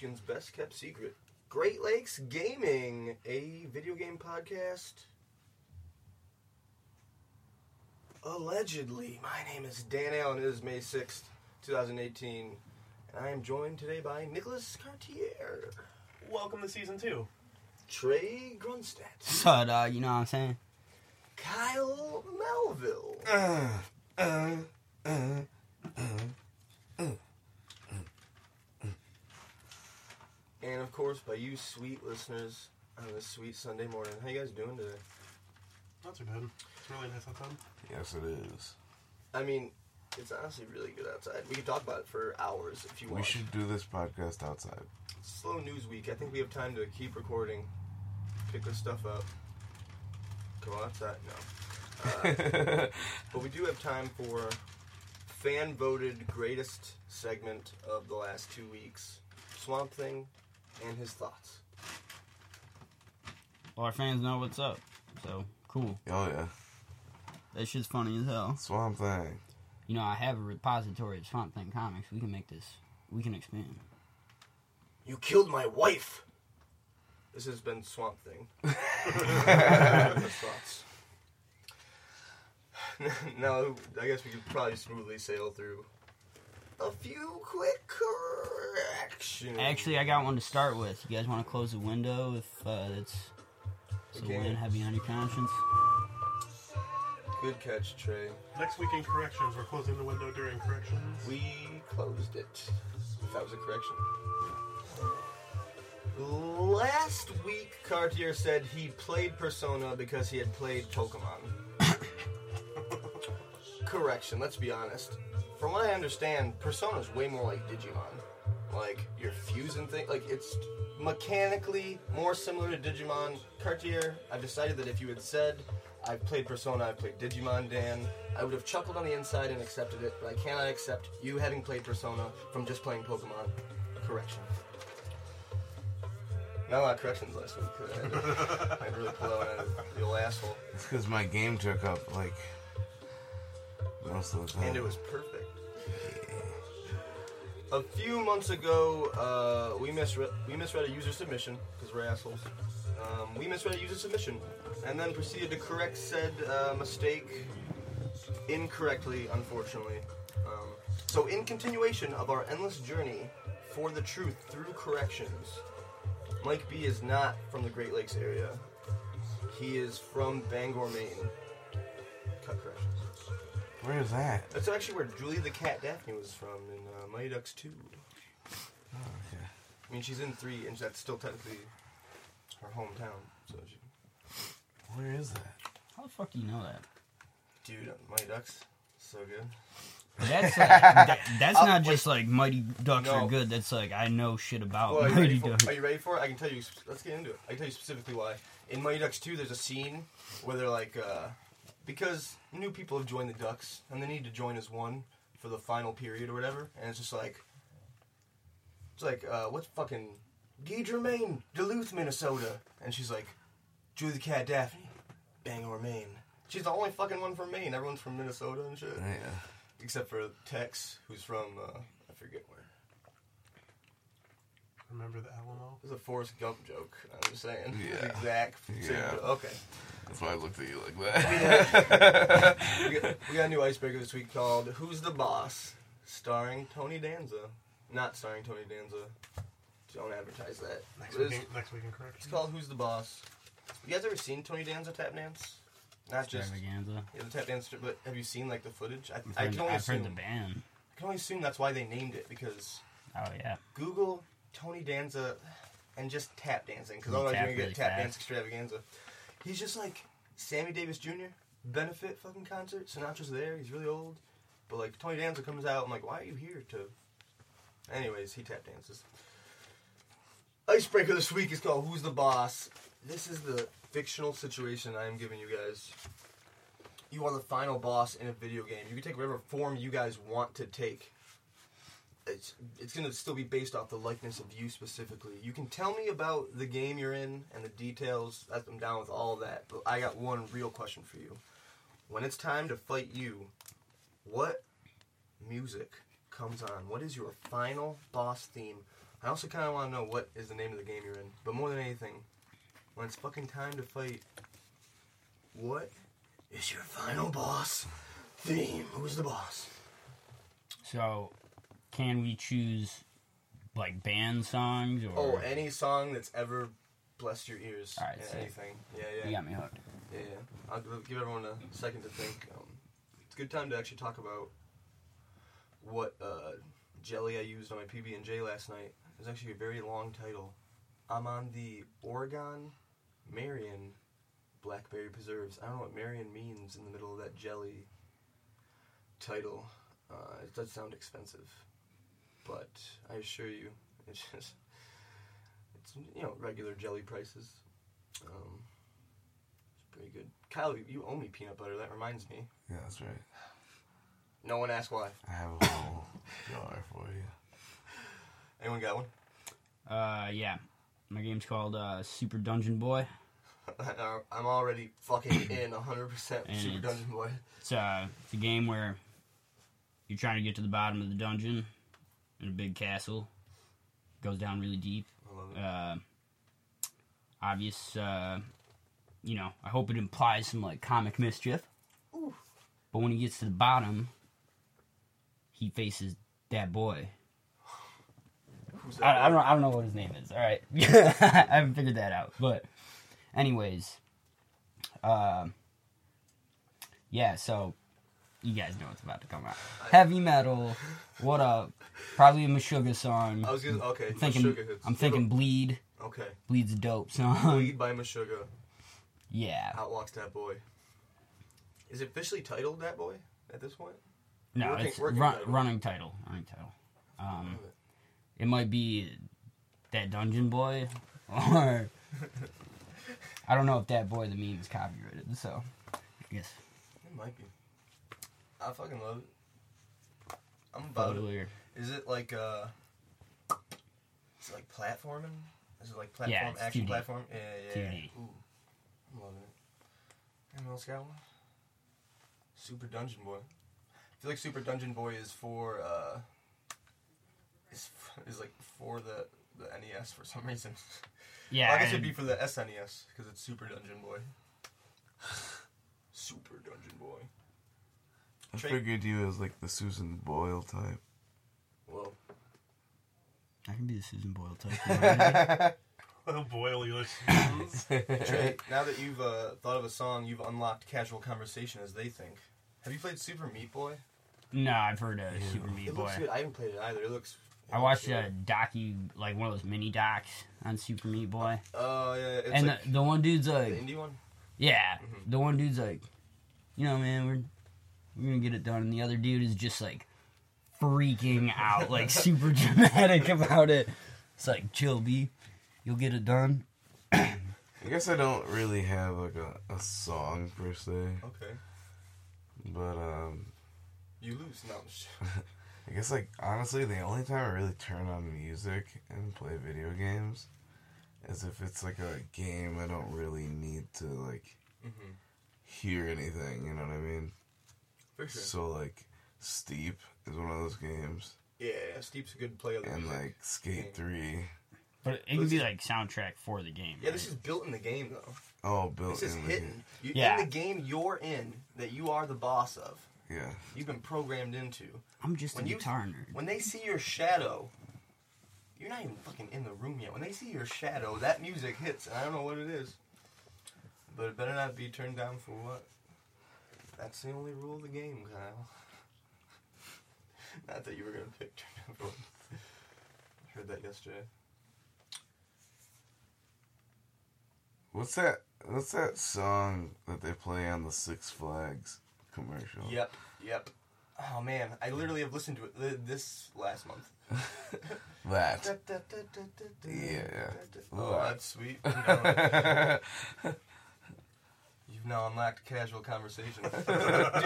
Michigan's best kept secret. Great Lakes Gaming, a video game podcast. Allegedly, my name is Dan Allen. It is May 6th, 2018, and I am joined today by Nicholas Cartier, Welcome to season two. Trey Grunstadt, So, uh, you know what I'm saying? Kyle Melville, uh, uh, uh, and of course by you sweet listeners on this sweet Sunday morning. How you guys doing today? Not too bad. It's really nice outside. Yes, it is. I mean, it's honestly really good outside. We could talk about it for hours if you want. We should do this podcast outside. Slow news week. I think we have time to keep recording, pick this stuff up. Come outside. No. Uh, but we do have time for fan voted greatest segment of the last two weeks Swamp Thing and his thoughts. Well, our fans know what's up. So, cool. oh yeah, That shit's funny as hell. Swamp Thing. You know, I have a repository of Swamp Thing comics. We can make this, we can expand. You killed my wife! This has been Swamp Thing. Thoughts. now, I guess we could probably smoothly sail through a few quick corrections. Actually, I got one to start with. You guys want to close the window if uh, it's so We wind heavy on your conscience? Good catch, Trey. Next week in corrections, we're closing the window during corrections. We closed it. If that was a correction. Last week, Cartier said he played Persona because he had played Pokemon. Correction, let's be honest. From what I understand, Persona's way more like Digimon. Like, you're fusing things. Like, it's mechanically more similar to Digimon. Cartier, I've decided that if you had said, I've played Persona, I've played Digimon, Dan, I would have chuckled on the inside and accepted it, but I cannot accept you having played Persona from just playing Pokemon. Correction. Not a lot of corrections last week. I I had to really pull out of the old asshole. It's because my game took up like most of the time. and it was perfect. A few months ago, uh, we misread we misread a user submission because we're assholes. Um, we misread a user submission, and then proceeded to correct said uh, mistake incorrectly, unfortunately. Um, so, in continuation of our endless journey for the truth through corrections, Mike B is not from the Great Lakes area. He is from Bangor, Maine. Cut corrections. Where is that? That's actually where Julie the Cat Gaffney was from in uh, Mighty Ducks 2. Oh, okay. I mean, she's in 3, and that's still technically her hometown. So she, Where is that? How the fuck do you know that? dude, uh, Mighty Ducks, so good. That's like, that, that's Uh, not wait. just like Mighty Ducks No. are good. That's like I know shit about Well, are you, Mighty ready for, Ducks. are you ready for it? I can tell you. Let's get into it. I can tell you specifically why. In Mighty Ducks 2, there's a scene where they're like, uh, because new people have joined the Ducks, and they need to join as one for the final period or whatever, and it's just like, it's like, uh, what's fucking Guy Maine, Duluth, Minnesota, and she's like, Julie the Cat Gaffney, Bangor, Maine. She's the only fucking one from Maine. Everyone's from Minnesota and shit, Yeah. except for Tex, who's from uh, I forget where. Remember the Alamo? It's a Forrest Gump joke. I'm just saying. Yeah. Exact. Yeah. joke. Okay. That's why I looked at you like that. We got, we got a new icebreaker this week called "Who's the Boss," starring Tony Danza. Not starring Tony Danza. Don't advertise that. Next But week, next week in it's called "Who's the Boss." Have you guys ever seen Tony Danza tap dance? Not just Extravaganza. yeah, the tap dance, but have you seen like the footage? I, I've I heard, can only I've heard the band. I can only assume that's why they named it because Oh yeah. Google Tony Danza and just tap dancing because otherwise you're gonna get really tap fast? dance extravaganza. He's just like Sammy Davis Jr. benefit fucking concert. Sinatra's there. He's really old, but like Tony Danza comes out. I'm like, why are you here to? Anyways, he tap dances. Icebreaker this week is called "Who's the Boss." This is the fictional situation I am giving you guys. You are the final boss in a video game. You can take whatever form you guys want to take it's it's gonna still be based off the likeness of you specifically. You can tell me about the game you're in and the details. I'm down with all that. But I got one real question for you. When it's time to fight you, what music comes on? What is your final boss theme I also kind of want to know what is the name of the game you're in. But more than anything, when it's fucking time to fight, what is your final boss theme? Who's the boss? So, can we choose like band songs or? Oh, any song that's ever blessed your ears. Alright, Yeah, anything. Yeah, yeah. you got me hooked. Yeah, yeah. I'll give- give everyone a second to think. Um, it's a good time to actually talk about what uh, jelly I used on my PB and J last night. It's actually a very long title. I'm on the Oregon Marion Blackberry Preserves. I don't know what Marion means in the middle of that jelly title. Uh, it does sound expensive, but I assure you, it's just it's you know regular jelly prices. Um, it's pretty good. Kyle, you- you owe me peanut butter. That reminds me. Yeah, that's right. No one asked why. I have a whole jar for you. Anyone got one? Uh, yeah. My game's called uh, Super Dungeon Boy. I'm already fucking in 100% And Super Dungeon Boy. It's uh, it's a game where you're trying to get to the bottom of the dungeon in a big castle. Goes down really deep. I love it. Uh, obvious. Uh, you know, I hope it implies some like comic mischief. Ooh. But when he gets to the bottom, he faces that boy. Who's that? I, I don't. I don't know what his name is. All right, I haven't figured that out. But, anyways, um, yeah. So, you guys know what's about to come out. Heavy metal. What up? Probably a Meshuggah song. I was gonna. Okay. I'm thinking. Meshuggah hits. I'm thinking Bleed. Okay. Bleed's a dope song. Bleed by Meshuggah. Yeah. Out walks that boy. Is it officially titled that boy at this point? No, Working- it's working run, title. running title. Running title. Um, it. might be that Dungeon Boy, or I don't know if that boy the meme is copyrighted. So, I guess It might be. I fucking love it. I'm about it. totally. Is it like uh? Is it like platforming? Is it like platform Yeah, action 2D. platform? Yeah, yeah. yeah. 2D. Ooh, I'm loving it. Anyone else got one? Super Dungeon Boy. I feel like Super Dungeon Boy is for uh. Is is like for the the NES for some reason. Yeah, Well, I guess it'd be for the SNES because it's Super Dungeon Boy. Super Dungeon Boy. I Tra- figured you as like the Susan Boyle type. Well, I can be the Susan Boyle type. Boil your shoes. Trey, now that you've uh, thought of a song, you've unlocked casual conversation as they think. Have you played Super Meat Boy? no, I've heard of Super Meat It Boy. looks good. I haven't played it either. It looks. it I watched good. a docu, like one of those mini docs on Super Meat Boy, Oh yeah, it's and like the, the one dude's like the indie one. yeah, Mhm. the one dude's like, you know, man, we're we're gonna get it done, and the other dude is just like freaking out, like super dramatic about it. It's like, chill, B, you'll get it done. I guess I don't really have like a, a song per se, Okay, but um, you lose. No, I'm I guess like honestly, the only time I really turn on music and play video games is if it's like a game I don't really need to like Mhm. hear anything. You know what I mean? For sure. So like, Steep is one of those games, yeah, Steep's a good play of the and music. like Skate Yeah. Three. But it can be like soundtrack for the game. yeah, this is built in the game though. Oh, built This is in. the hidden. game. You, Yeah. In the game you're in, that you are the boss of, Yeah. you've been programmed into. I'm just a when you- guitar nerd. When they see your shadow, you're not even fucking in the room yet. When they see your shadow, that music hits, and I don't know what it is. But it better not be turned down for what? That's the only rule of the game, Kyle. not that you were gonna pick turn for what. I heard that yesterday. What's that? What's that song that they play on the Six Flags commercial? Yep, yep. Oh man, I literally have listened to it th- this last month. That. Yeah. Yeah. Oh, that's sweet. You know, You've now unlocked casual conversation. do, you have,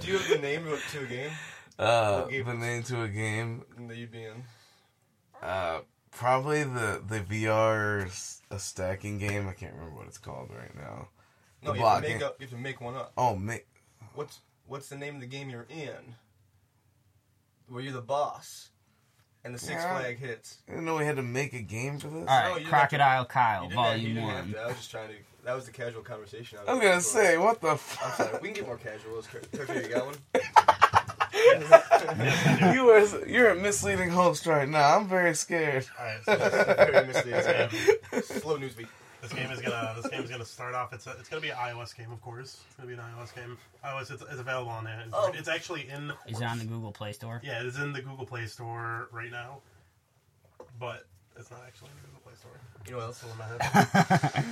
do you have the name of- to a game Uh, What the was- name to a game. that you'd be in? Uh, probably the the VR s- a stacking game. I can't remember what it's called right now. No, The you have, block to make game. up, you have to make one up. Oh, make. What's what's the name of the game you're in? Where you're the boss. and the Six Yeah. Flag hits. I didn't know we had to make a game for this. All No, right, you Crocodile You Kyle, didn't have- you Volume One. I was just trying to. That was the casual conversation. I was gonna say, what the I'm fuck? sorry. We can get more casual. Is Kurt- Kurt, you got one? you are you're a misleading host right now. I'm very scared. Alright, so Very misleading. Slow news beat. this game is gonna this game is gonna start off. It's a, it's gonna be an iOS game, of course. It's gonna be an iOS game. iOS it's, it's available on there. Oh. It's actually in. Is it on the Google Play Store? Yeah, it's in the Google Play Store right now, but it's not actually in the Google Play Store. You know what else? Still in my head.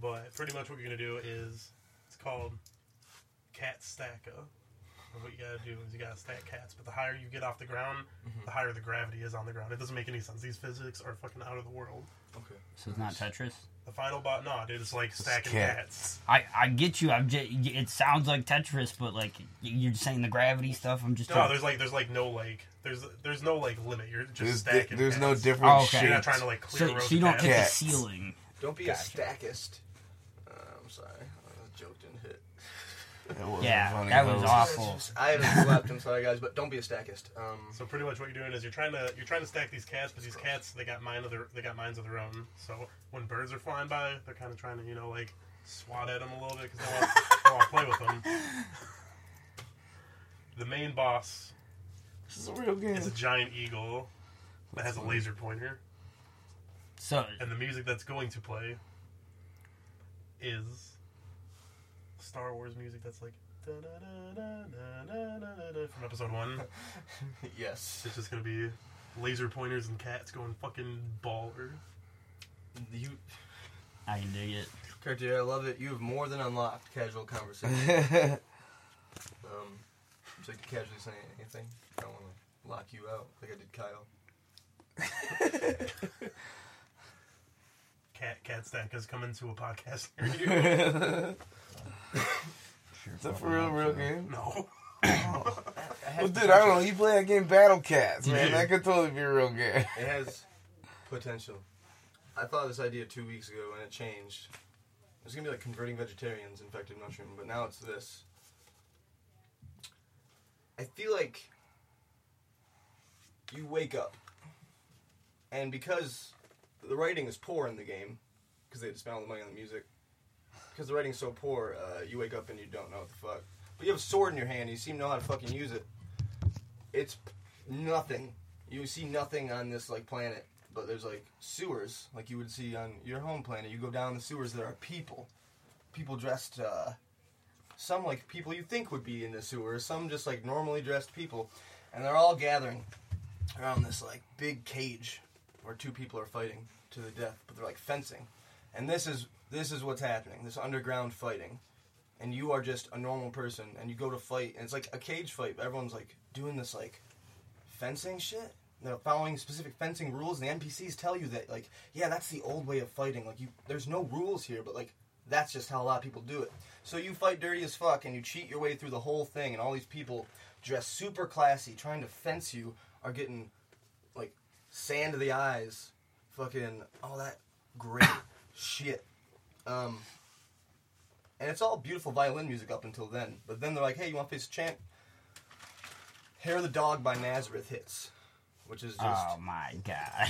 But pretty much what you're gonna do is it's called Cat Stacker. And What you gotta do is you gotta stack cats, but the higher you get off the ground, Mm-hmm. the higher the gravity is on the ground. It doesn't make any sense. These physics are fucking out of the world. Okay. So it's not Tetris. The final bot, no, dude, it's like stacking cat. cats. I, I get you. I'm just, it sounds like Tetris, but like you're saying the gravity stuff. I'm just No, trying- there's like there's like no like there's there's no like limit. You're just There's, stacking. there's no cats. different Oh, okay. You're not trying to like clear so, so you don't cats. hit the ceiling. Don't be Gotcha. a stackist. Uh, I'm sorry. Uh, the joke didn't hit. That wasn't Yeah, funny, that was awful. I haven't slept. I'm sorry, guys, but don't be a stackist. Um, So pretty much what you're doing is you're trying to you're trying to stack these cats, but these cats they got mind of their they got minds of their own. So when birds are flying by, they're kind of trying to you know like swat at them a little bit because they want they want to play with them. The main boss This is a real game. is a giant eagle that has a laser pointer, So and the music that's going to play is Star Wars music that's like from episode one. yes. It's just gonna be laser pointers and cats going fucking baller. You, I can dig it. Cartier, I love it. You have more than unlocked casual conversation. Um, so you can casually say anything. I don't want to lock you out like I did Kyle. Cat cat stack has come into a podcast near you. Is that for real, real game? no. Well, dude, I don't know. You play that game Battle Cats, man. Yeah. That could totally be a real game. It has potential. I thought of this idea two weeks ago and it changed. It's gonna be like converting vegetarians infected mushroom, but now it's this. I feel like you wake up, and because the writing is poor in the game, because they had to spend all the money on the music, because the writing's so poor, uh, you wake up and you don't know what the fuck. But you have a sword in your hand, and you seem to know how to fucking use it. It's nothing. You see nothing on this like planet, but there's like sewers, like you would see on your home planet. You go down the sewers, there are people, people dressed. Uh, some like people you think would be in the sewers, some just like normally dressed people, and they're all gathering around this like big cage where two people are fighting to the death, but they're like fencing, and this is this is what's happening. This underground fighting, and you are just a normal person, and you go to fight, and it's like a cage fight. But everyone's like doing this like fencing shit. They're following specific fencing rules, and the NPCs tell you that, like, yeah, that's the old way of fighting. Like, you, there's no rules here, but like, that's just how a lot of people do it. So you fight dirty as fuck, and you cheat your way through the whole thing, and all these people dressed super classy, trying to fence you, are getting like sand to the eyes, fucking all that great shit. Um, and it's all beautiful violin music up until then. But then they're like, hey, you want to face a champ? Hair of the Dog by Nazareth hits, which is just Oh my god.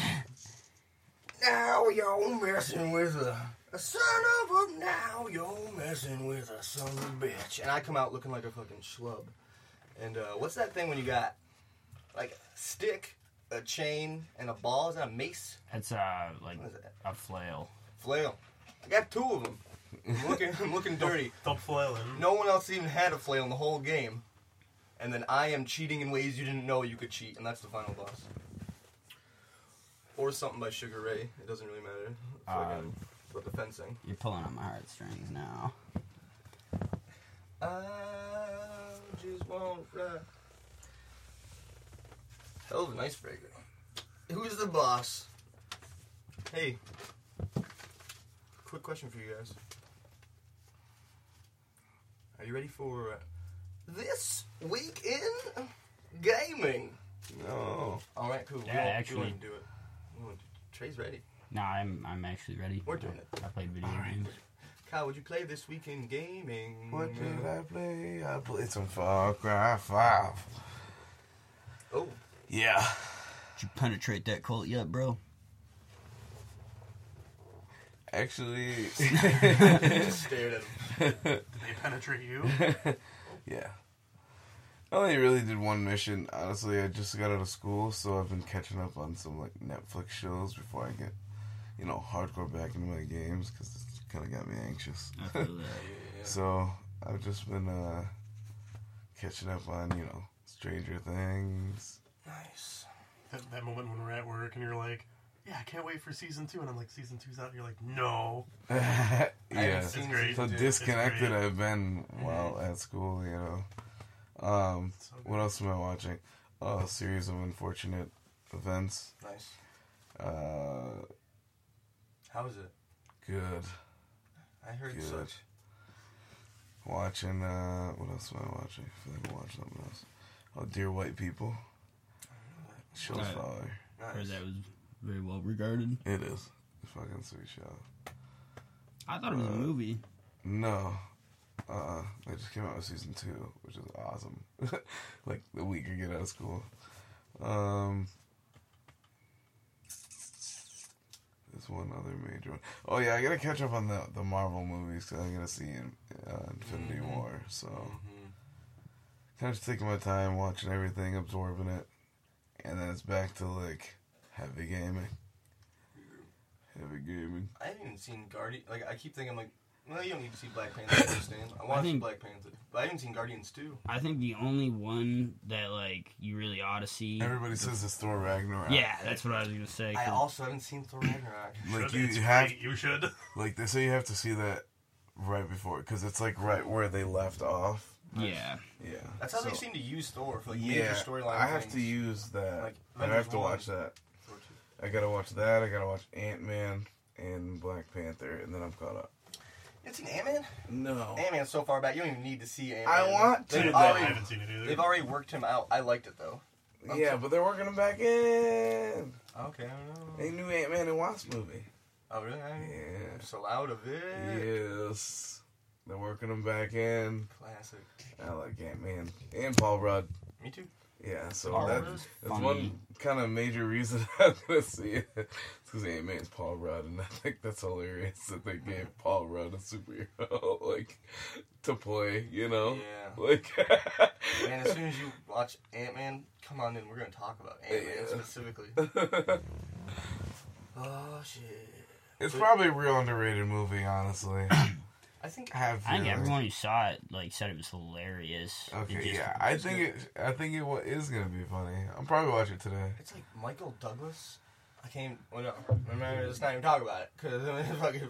now you're messing with a, a son of a now you're messing with a son of a bitch. And I come out looking like a fucking schlub. And uh, what's that thing when you got like a stick, a chain, and a ball? Is that a mace? It's uh like What is that? a flail. Flail. I got two of them. I'm looking, I'm looking dirty. Stop flailing. No one else even had a flail in the whole game. And then I am cheating in ways you didn't know you could cheat, and that's the final boss. Or something by Sugar Ray. It doesn't really matter. Fucking- Um, but the fencing. You're pulling on my heartstrings now. I just want to fly. Hell of an icebreaker. Who's the boss? Hey. Quick question for you guys. Are you ready for uh, this week in gaming? No. All right, cool. Yeah, we won't, actually- we won't do it. We won't do- Trey's ready. No, I'm I'm actually ready. We're doing it. I played video Alright. games. Kyle, would you play this week in gaming? What did I play? I played some Far Cry 5. Oh, Yeah. Did you penetrate that cult yet, bro? Actually, just stared at him. Did they penetrate you? yeah. I only really did one mission. Honestly, I just got out of school, so I've been catching up on some like Netflix shows before I get, you know, hardcore back into my games because it's kind of got me anxious. I feel. Yeah. So I've just been uh, catching up on you know Stranger Things. Nice. that, that moment when we're at work and you're like, yeah, I can't wait for season two, and I'm like, season two's out. And you're like, no. yeah. It's great. So Dude, disconnected great. I've been while at school, you know. Um, So what else am I watching? Oh, a series of unfortunate events. Nice. Uh, How is it? good. I heard Good. such. Watching. Uh, what else am I watching? I feel like I'm watching something else. Oh, Dear White People. Show's Right. fire. Nice. Heard that was very well regarded. It is. It's a fucking sweet show. I thought it was a Uh, movie. No. Uh, they just came out with season two, which is awesome. like the week I get out of school. Um, there's one other major one. Oh yeah, I gotta catch up on the the Marvel movies because I'm gonna see in, uh, Infinity Mhm. War. So Mhm. kind of just taking my time, watching everything, absorbing it, and then it's back to like heavy gaming. Heavy gaming. I haven't even seen Guardian. Like I keep thinking, like, well, you don't need to see Black Panther. I understand. I want to see think- Black Panther, but I haven't seen Guardians too. I think the only one that like you really ought to see. Everybody says it's Thor Ragnarok. Yeah, that's what I was gonna say. I also haven't seen Thor Ragnarok. Like Should. you It's have. You should. Like they say, you have to see that right before because it's like right where they left off. yeah, Yeah, That's how they seem to use Thor for like major Yeah, storyline. I have things. to use that. Like, I have to watch that. Thor two. I gotta watch that. I gotta watch Ant Man and Black Panther, and then I'm caught up. You haven't seen Ant Man? No, Ant Man's so far back, you don't even need to see Ant Man. I want to, They've though. I already, haven't seen it either. they've already worked him out. I liked it though. yeah, but they're working him back in. Okay, I don't know. A new Ant Man and Wasp movie. Oh really? Yeah. I'm so out of it. Yes, they're working him back in. Classic. I like Ant Man and Paul Rudd. Me too. Yeah, so Paul that, Rudd's that's funny. one kind of major reason I'm gonna see it. It's because Ant Man's Paul Rudd, and I think that's hilarious that they gave mm-hmm. Paul Rudd a superhero like to play. You know, Yeah. like Man, as soon as you watch Ant Man, come on in. We're gonna talk about Ant Man Yeah. specifically. Oh shit. it's probably a real underrated movie, honestly. I think I have. I think feelings. everyone who saw it like said it was hilarious. Okay, just- yeah, I think it. I think it wa- is gonna be funny. I'm probably watch it today. it's like Michael Douglas. I can't. Well, no, remember, let's not even talk about it because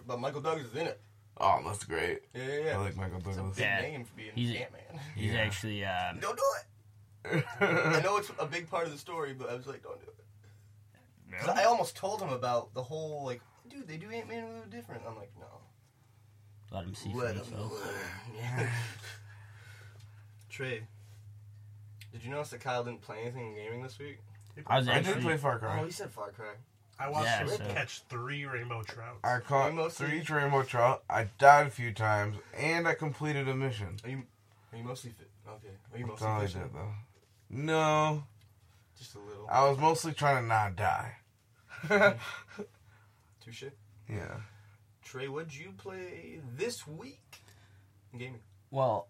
but Michael Douglas is in it. Oh, that's great. Yeah, yeah, yeah. I like Michael it's a Douglas. big Yeah. name for being He's- Ant Man. He's Yeah. actually uh, Don't do it. I know it's a big part of the story, but I was like, don't do it. 'Cause I almost told him about the whole like, dude, they do Ant Man a little different. I'm like, no. Let him see for Let him himself. learn. Yeah. Trey, did you notice that Kyle didn't play anything in gaming this week? I was I did play Far Cry. Oh, he said Far Cry. I watched Yeah, him so- catch three rainbow trout. I caught You mostly- three rainbow trout. I died a few times, and I completed a mission. Are you are you mostly fit? Okay. Are you That's mostly all I did, though. No, Just a little. I was mostly trying to not die. Mm-hmm. Touche. yeah. Trey, what'd you play this week in gaming? Well,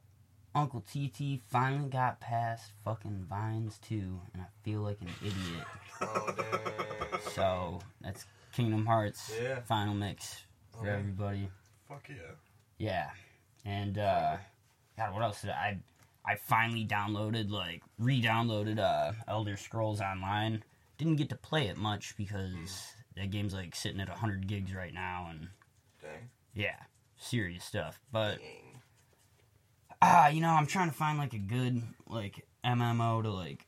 Uncle TT finally got past fucking Vines 2, and I feel like an idiot. Oh dang. So that's Kingdom Hearts Yeah. final mix for Okay. everybody. Fuck yeah. Yeah, and uh, God, what else did I? I finally downloaded, like, re-downloaded uh, Elder Scrolls Online. Didn't get to play it much because that game's like sitting at 100 gigs right now, and Dang. yeah, serious stuff. But Dang. ah, you know, I'm trying to find like a good like MMO to like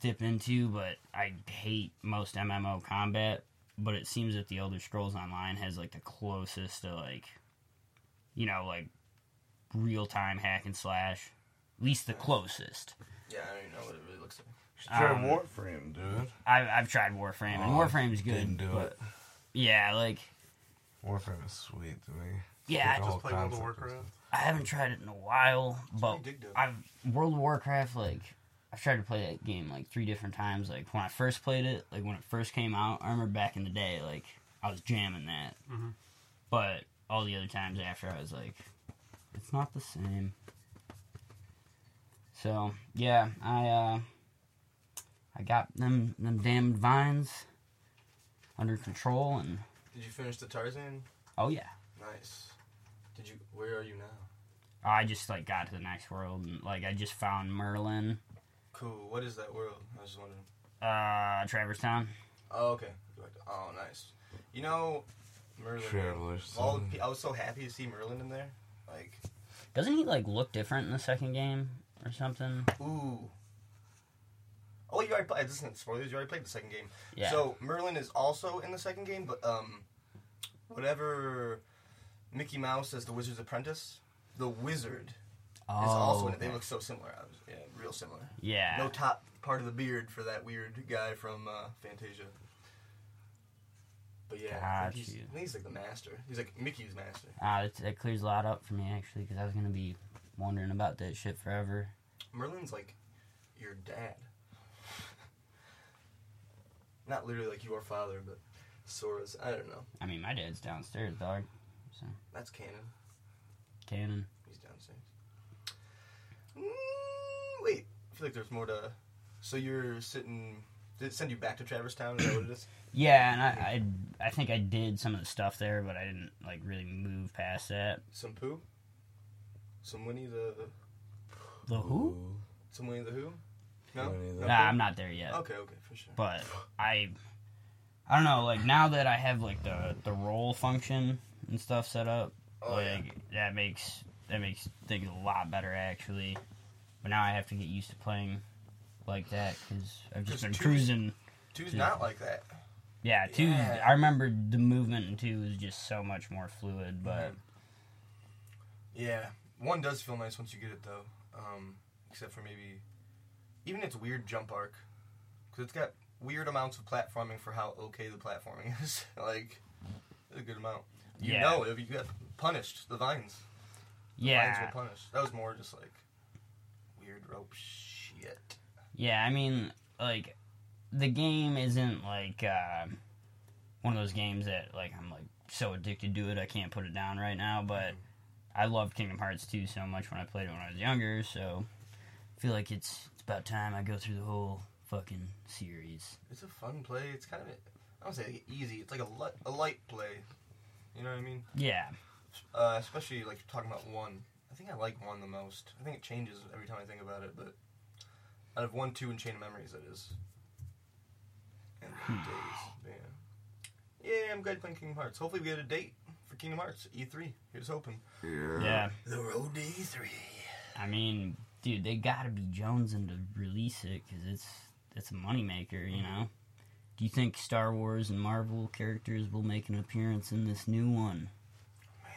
dip into, but I hate most MMO combat. But it seems that the Elder Scrolls Online has like the closest to like, you know, like real time hack and slash, at least the closest. Yeah, I don't even know what it really looks like. Try Um, Warframe, dude. I've I've tried Warframe, and Oh, Warframe's good. Didn't do but it. yeah, like Warframe is sweet to me. yeah, The I, Just play World of Warcraft. I haven't tried it in a while, but pretty dig, though. I've World of Warcraft like I've tried to play that game like three different times. Like when I first played it, like when it first came out, I remember back in the day, like I was jamming that. Mhm. But all the other times after, I was like, it's not the same. So yeah, I uh, I got them them damned vines under control, and Did you finish the Tarzan? oh yeah, Nice. Did you? Where are you now? I just like got to the next world, and like I just found Merlin, Cool. What is that world? I was just wondering. uh, Traverse Town. Oh, okay. Oh, nice. You know, Merlin. Travelers. All the I was so happy to see Merlin in there. Like, Doesn't he like look different in the second game or something? ooh. Oh, you already played. This isn't spoilers. You already played the second game. Yeah. So Merlin is also in the second game, but um, whatever Mickey Mouse as the Wizard's apprentice, the wizard oh, is also in it. They look so similar. I was, yeah, real similar. Yeah. No top part of the beard for that weird guy from uh, Fantasia. But yeah, I think he's. I think he's like the master. He's like Mickey's master. Ah, that, that clears a lot up for me actually, because I was gonna be wondering about that shit forever. Merlin's like your dad. Not literally like your father, but Sora's. I don't know. I mean, my dad's downstairs, dog. So That's canon. Canon. He's downstairs. Mm, wait, I feel like there's more to. So you're sitting. Did it send you back to Traverse Town? Is that what it is? Yeah, and I, I, I think I did some of the stuff there, but I didn't like really move past that. Some poo? Some Winnie the. The who? Some Winnie the Who? No? No Nah. I'm not there yet. Okay, okay, for sure. But I, I don't know. Like now that I have like the the roll function and stuff set up, Oh, like yeah. that makes that makes things a lot better actually. But now I have to get used to playing like that because I've just been two's- cruising. Two's Yeah. not like that. Yeah, two. Yeah. I remember the movement in two was just so much more fluid. But. Yeah, one does feel nice once you get it though. Um, except for maybe even its weird jump arc, because it's got weird amounts of platforming for how okay the platforming is. like, a good amount. You Yeah. know, if you got punished, the vines. The yeah, vines were punished. That was more just like weird rope shit. Yeah, I mean, like, the game isn't like uh, one of those games that like I'm like so addicted to it I can't put it down right now. But I loved Kingdom Hearts 2 so much when I played it when I was younger, so I feel like it's about time I go through the whole fucking series. It's a fun play. It's kind of I don't say easy. It's like a light, a light play. You know what I mean? Yeah, Uh, especially like talking about one. I think I like one the most. I think it changes every time I think about it, but out of one, two, and Chain of Memories, that is. And days, man. Yeah, I'm glad playing Kingdom Hearts. Hopefully, we get a date for Kingdom Hearts E3. Here's hoping. Yeah. yeah. The road to E E3. I mean, dude, they gotta be jonesing to release it because it's it's a moneymaker, you know. Do you think Star Wars and Marvel characters will make an appearance in this new one? Man,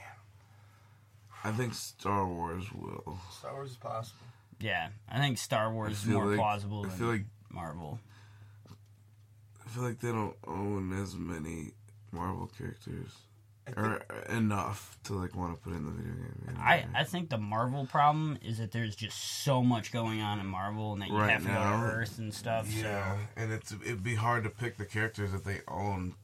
I think Star Wars will. Star Wars is possible. Yeah, I think Star Wars is more like- plausible I than feel like Marvel. I feel like they don't own as many Marvel characters I think, or enough to like want to put in the video game. you know I. I think the Marvel problem is that there's just so much going on in Marvel and that you Right have to now, go to Earth and stuff. yeah, So and it's it'd be hard to pick the characters that they own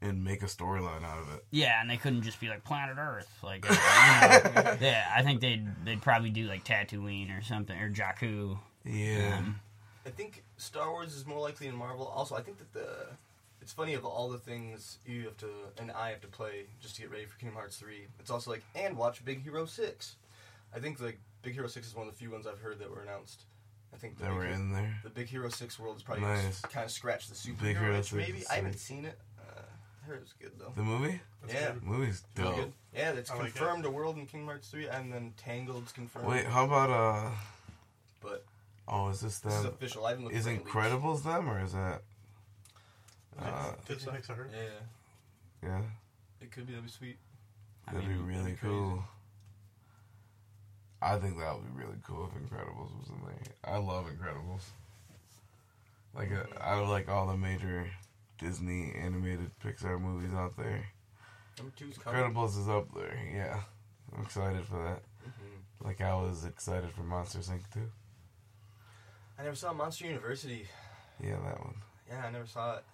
and make a storyline out of it. yeah, and they couldn't just be like Planet Earth, like you know. yeah. I think they'd they'd probably do like Tatooine or something or Jakku. Yeah, Um, I think Star Wars is more likely in Marvel. Also, I think that the. It's funny of all the things you have to and I have to play just to get ready for Kingdom Hearts 3. It's also like and watch Big Hero 6. I think like Big Hero 6 is one of the few ones I've heard that were announced. I think the that Big were Hero- in there. The Big Hero 6 world is probably Nice. kind of scratched the superhero Big Hero itch, maybe. I haven't seen it. Uh, I heard it was good though. The movie, That's Yeah. good. movie's Really dope. good. Yeah, that's I like it. confirmed a world in Kingdom Hearts 3 and then Tangled's confirmed. Wait, how about uh? But Oh, is this this is them? official. I haven't looked Is at. Incredibles them or is that? Uh, It's Pixar. Yeah, yeah, it could be. That'd be sweet. I that'd mean, be really that'd be crazy. cool. I think that would be really cool if Incredibles was in there. I love Incredibles. Like uh, I like all the major Disney animated Pixar movies out there. Number two's coming. Incredibles is up there. Yeah, I'm excited for that. Mhm. Like I was excited for Monsters Inc. too. I never saw Monster University. Yeah, that one. Yeah, I never saw it.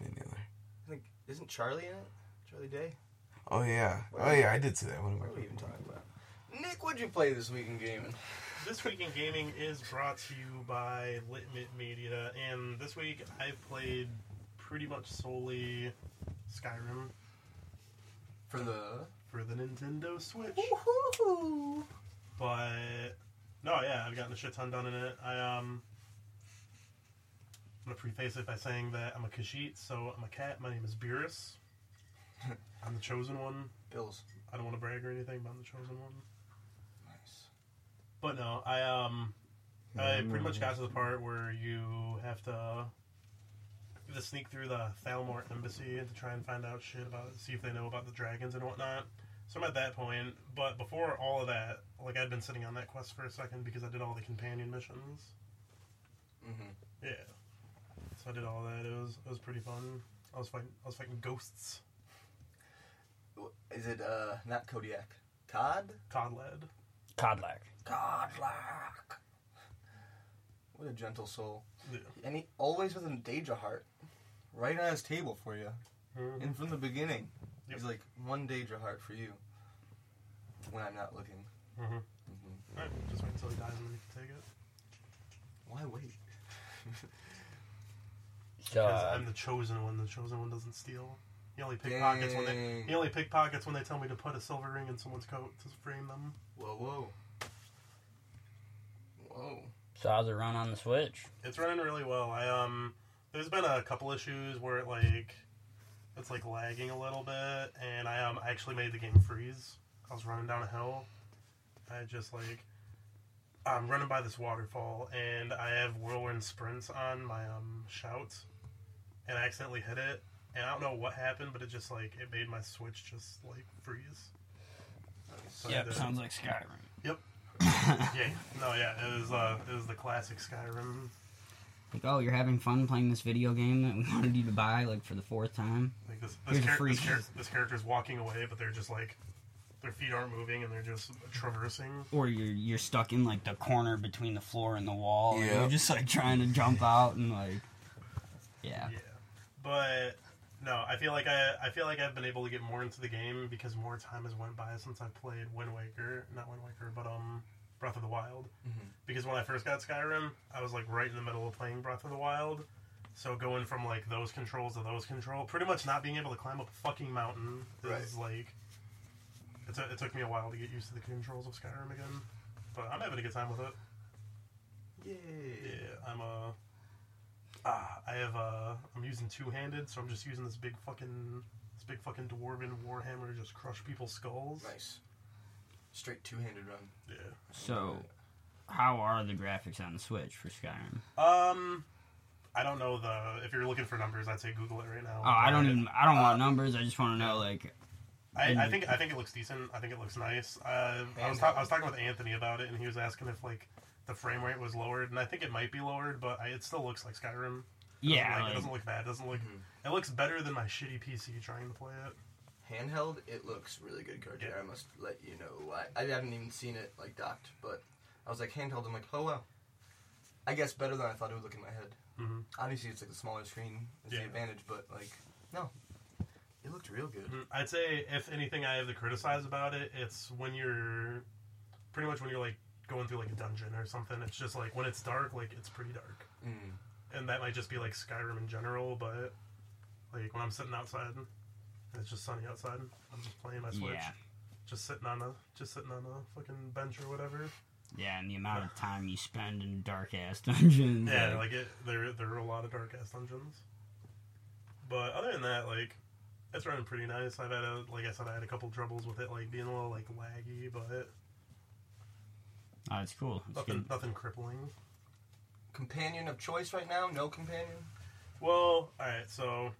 Me neither. I think isn't Charlie in it? Charlie Day. Oh yeah. Oh yeah, I did see that one. What are we even talking about? Nick, what'd you play this week in gaming? This week in gaming is brought to you by Litmit Media, and this week I played pretty much solely Skyrim For the. for the Nintendo Switch. Woohoo! But no, yeah, I've gotten a shit ton done in it. I um, I'm gonna preface it by saying that I'm a Khajiit, so I'm a cat. My name is Beerus. I'm the chosen one. Bills. I don't want to brag or anything, but I'm the chosen one. Nice. But no, I um, I pretty much got to the part where you have to to sneak through the Thalmor embassy to try and find out shit about, see if they know about the dragons and whatnot. So I'm at that point, but before all of that, like I'd been sitting on that quest for a second because I did all the companion missions. Mm-hmm. Yeah. So I did all that. It was it was pretty fun. I was fighting I was fighting ghosts. Is it uh not Kodiak? Cod? Cod lad. Kodlak. Kodlak. What a gentle soul. Yeah. And he always with a Daedra heart. Right on his table for you. Mhm. And from the beginning. Yep. He's like, one Daedra heart for you. When I'm not looking. Mhm. hmm Alright, just wait until he dies and then you can take it. Why wait? So, Because I'm the chosen one. The chosen one doesn't steal. He only pickpockets when they he only pickpockets when they tell me to put a silver ring in someone's coat to frame them. Whoa, whoa. Whoa. so how's it run on the Switch? It's running really well. I um, there's been a couple issues where it like, it's like lagging a little bit, and I um, I actually made the game freeze. I was running down a hill. I just like, I'm running by this waterfall, and I have whirlwind sprints on my um shout, and I accidentally hit it, and I don't know what happened, but it just like it made my switch just like freeze. So I had to- sounds like Skyrim. Yep. yeah, no, yeah, it was uh, it was the classic Skyrim. Like, oh, you're having fun playing this video game that we wanted you to buy, like, for the fourth time? Like this, Here's this, a char- free- this, char- this character's walking away, but they're just like their feet aren't moving and they're just traversing. Or you're you're stuck in, like, the corner between the floor and the wall, and Yeah. you're just, like, trying to jump out and, like... Yeah. Yeah, but no, I feel like I I feel like I've been able to get more into the game because more time has went by since I played Wind Waker, not Wind Waker, but um Breath of the Wild. Mhm. Because when I first got Skyrim, I was like right in the middle of playing Breath of the Wild. So going from like those controls to those control, pretty much not being able to climb up a fucking mountain is like it, t- it took me a while to get used to the controls of Skyrim again. But I'm having a good time with it. Yay. Yeah, I'm a. Ah, I have a. I'm using two handed, so I'm just using this big fucking, this big fucking dwarven warhammer to just crush people's skulls. Nice. Straight two-handed run. Yeah. So, how are the graphics on the Switch for Skyrim? Um, I don't know the. If you're looking for numbers, I'd say Google it right now. Oh, I don't even... I don't want Uh, numbers, I just want to know, like... I, I think I think it looks decent. I think it looks nice. Uh, I was ta- I was talking with Anthony about it, and he was asking if like the frame rate was lowered, and I think it might be lowered, but I, it still looks like Skyrim. It Yeah, like, like- it doesn't look bad. It doesn't look. Mhm. It looks better than my shitty PC trying to play it. Handheld, it looks really good, Cartier. Yeah. I must let you know. I, I haven't even seen it like docked, but I was like handheld. I'm like, oh wow. I guess better than I thought it would look in my head. hmm Obviously, it's like the smaller screen is Yeah. the advantage, but like, no, it looked real good. Mm, I'd say if anything I have to criticize about it, it's when you're pretty much when you're like going through like a dungeon or something. It's just like when it's dark, like it's pretty dark, Mm. and that might just be like Skyrim in general. But like when I'm sitting outside, and it's just sunny outside. I'm just playing my Switch, Yeah. just sitting on a just sitting on a fucking bench or whatever. Yeah, and the amount of time you spend in dark-ass dungeons. Yeah, like- like it. There there are a lot of dark ass dungeons. But other than that, like. It's running pretty nice. I've had a, like I said, I had a couple troubles with it, like being a little like laggy, but Oh, it's cool. It's Nothing, good. nothing crippling. Companion of choice right now? No companion. Well, all right. So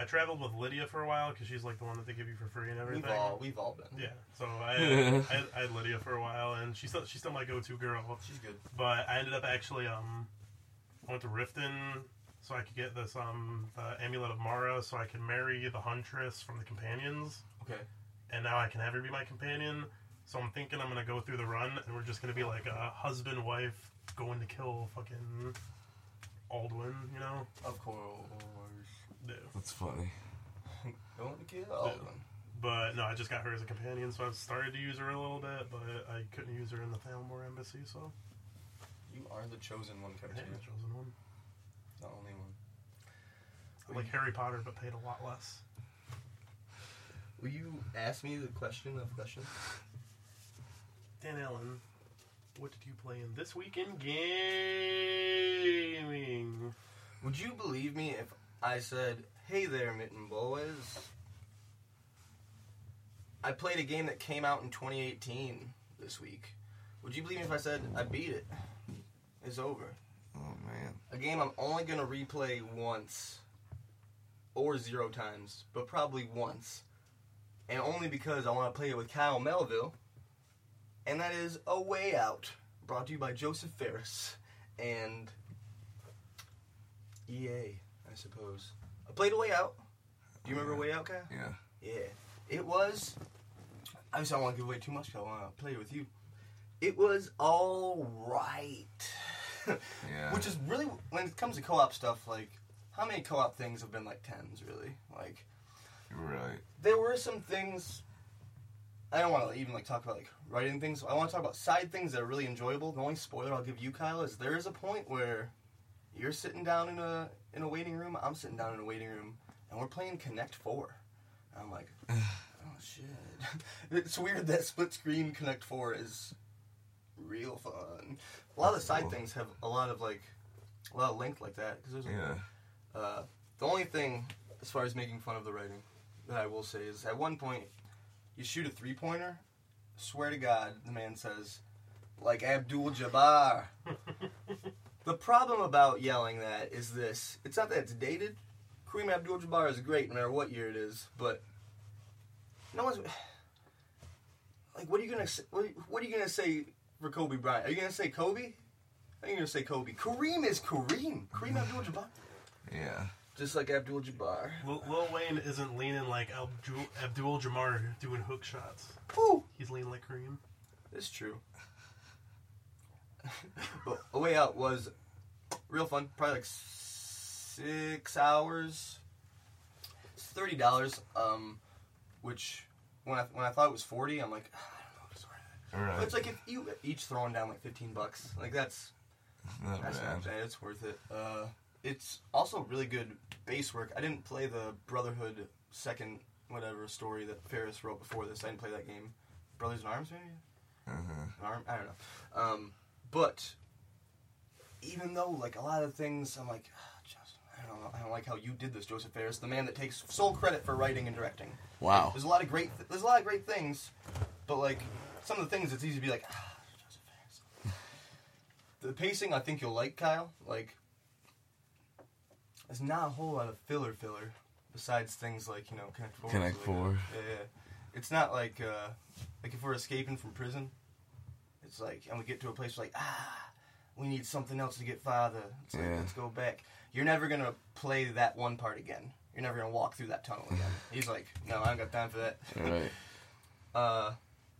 I traveled with Lydia for a while because she's like the one that they give you for free and everything. We've all we've all been. Yeah. So I, had, I, had, I had Lydia for a while, and she's still she's still my go-to girl. She's good. But I ended up actually um I went to Riften so I could get this um the amulet of Mara so I could marry the huntress from the companions, Okay. and now I can have her be my companion. So I'm thinking I'm gonna go through the run, and we're just gonna be like a husband wife going to kill fucking Alduin, you know? Of course. No. That's funny. Going to kill Alduin. But no, I just got her as a companion, so I've started to use her a little bit, but I couldn't use her in the Thalmor embassy, so You are the chosen one, I Cartier. haven't chosen one. The only one. I'm like Harry Potter, but paid a lot less. Will you ask me the question of questions? Dan Allen, what did you play in this week in gaming? Would you believe me if I said, "Hey there, Mitten Boys"? I played a game that came out in 2018 this week. Would you believe me if I said I beat it? It's over. Oh man. A game I'm only gonna replay once, or zero times, but probably once, and only because I want to play it with Kyle Melville, and that is A Way Out, brought to you by Josef Fares and EA, I suppose. I played A Way Out. Do you remember A Way Out, Kyle? Yeah. Yeah, it was. I don't want to give away too much because I want to play it with you. It was all right. Yeah. Which is really when it comes to co-op stuff, like how many co-op things have been like tens, really? Like right. there were some things. I don't want to even like talk about like writing things. I want to talk about side things that are really enjoyable. The only spoiler I'll give you, Kyle, is there is a point where you're sitting down in a in a waiting room. I'm sitting down in a waiting room, and we're playing Connect Four. And I'm like, oh shit! it's weird that split screen Connect Four is real fun. A lot of the side Cool. things have a lot of like a lot of length like that because there's Yeah. uh, the only thing, as far as making fun of the writing, that I will say is at one point, you shoot a three pointer. Swear to God, the man says, like Abdul Jabbar. the problem about yelling that is this it's not that it's dated. Kareem Abdul Jabbar is great no matter what year it is, but no one's. Like, what are you gonna say? What, what are you gonna say for Kobe Bryant? Are you gonna say Kobe? Are you gonna say Kobe? Kareem is Kareem. Kareem Abdul Jabbar. Yeah. Just like Abdul Jabbar. Lil, Lil Wayne isn't leaning like Abdul, Abdul Jamar doing hook shots. Woo! He's leaning like Kareem. It's true. but A Way Out was real fun. Probably like six hours. It's thirty dollars. Um, which when I when I thought it was forty, I'm like, "Ah, I don't know if it's worth it. All right. But it's like if you each throwing down like fifteen bucks, like that's Not that's bad. not bad. It's worth it. Uh, it's also really good base work. I didn't play the Brotherhood second whatever story that Fares wrote before this. I didn't play that game. Brothers in Arms, maybe. Uh-huh. Arm? I don't know. Um, but even though like a lot of things, I'm like, ah, Justin, I don't know. I don't like how you did this, Josef Fares, the man that takes sole credit for writing and directing. Wow. There's a lot of great. there's a lot of great things, but like some of the things, it's easy to be like, ah, Josef Fares. the pacing, I think you'll like, Kyle. Like, there's not a whole lot of filler filler besides things like you know Connect Four. Connect like Four. Yeah, yeah. It's not like uh, like if we're escaping from prison. It's like, and we get to a place like, ah, we need something else to get farther. It's like, Yeah. let's go back. You're never gonna play that one part again. You're never gonna walk through that tunnel again. He's like, no, I don't got time for that. Right. Uh,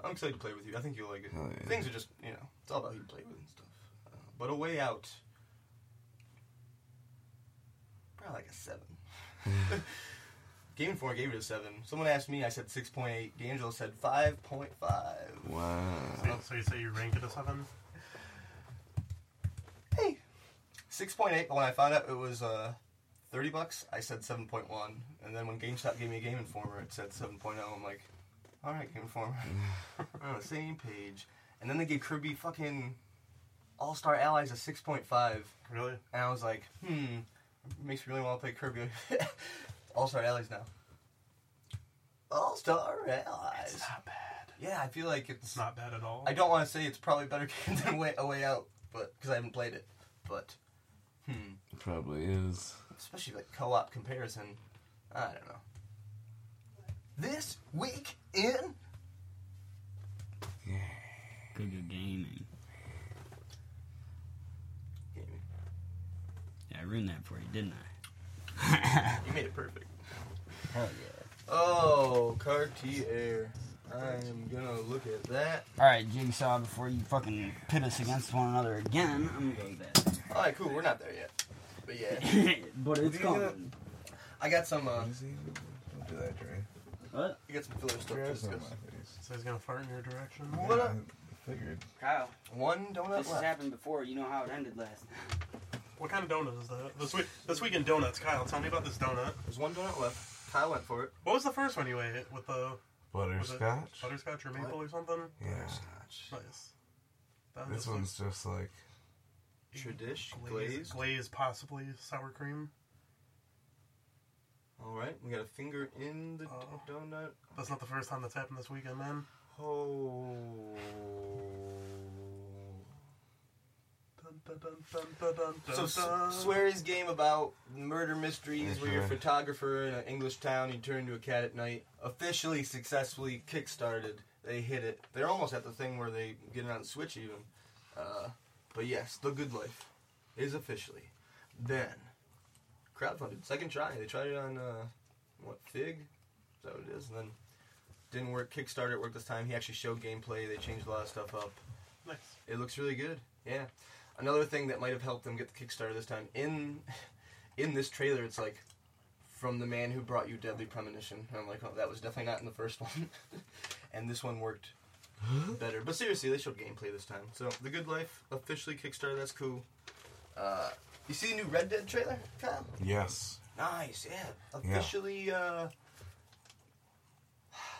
I'm excited to play with you. I think you'll like it. Hell yeah. Things are just, you know, it's all about who you play with and stuff. Uh, but a way out, probably like a seven. Game Informer gave it a seven. Someone asked me, I said six point eight. D'Angelo said five point five. Wow. So, so you say you rank it a seven? Hey, six point eight. But when I found out it was uh, thirty bucks, I said seven point one. And then when GameStop gave me a Game Informer, it said seven oh. I'm like, all right, Game Informer, we're on the same page. And then they gave Kirby fucking All Star Allies a six point five, Really? and I was like, hmm, makes me really want to play Kirby All Star Allies now. All Star Allies. It's not bad. Yeah, I feel like It's not bad at all. I don't want to say it's probably a better game than Way, a Way Out, but because I haven't played it. But hmm, Probably is. especially like co-op comparison, I don't know. This week in Good, good gaming. gaming, Yeah, I ruined that for you, didn't I? you made it perfect. Hell yeah. Oh, Cartier. I am gonna look at that. All right, Jigsaw. Before you fucking pit us against one another again, I'm gonna go that. All right, cool. We're not there yet, but yeah, but it's What do you got? coming. I got some. Uh, Don't do that, Dre. What? I got some filler stuff to Grass discuss. So he's gonna fart in your direction. What Yeah, up? I figured. Kyle, One donut this has left. happened before. You know how it ended last. What kind of donut is that? This week, this week in donuts, Kyle. Tell me about this donut. There's one donut left. Kyle went for it. What was the first one you ate with the was it Butterscotch? butterscotch or maple or something? Yeah. Nice. That This is one's just like Tradish glaze, glaze. glaze, possibly sour cream. All right, we got a finger in the Oh. donut. That's not the first time that's happened this weekend, man. Oh. So dun, S- dun. SWERY's game about murder mysteries, Yeah, where you're a photographer in an English town, you turn into a cat at night. Officially, successfully kickstarted. They hit it. They're almost at the thing where they get it on Switch even. Uh, but yes, The Good Life is officially then crowdfunded. Second try. They tried it on uh, what Fig? Is that what it is? And then didn't work. Kickstarter worked this time. He actually showed gameplay. They changed a lot of stuff up. Nice. It looks really good. Yeah. Another thing that might have helped them get the Kickstarter this time in in this trailer, it's like from the man who brought you Deadly Premonition. And I'm like, oh, that was definitely not in the first one, and this one worked better. But seriously, they showed gameplay this time. So The Good Life officially Kickstarter. That's cool. Uh, you see the new Red Dead trailer, Kyle? yes. Nice, yeah. Yeah. Officially, uh,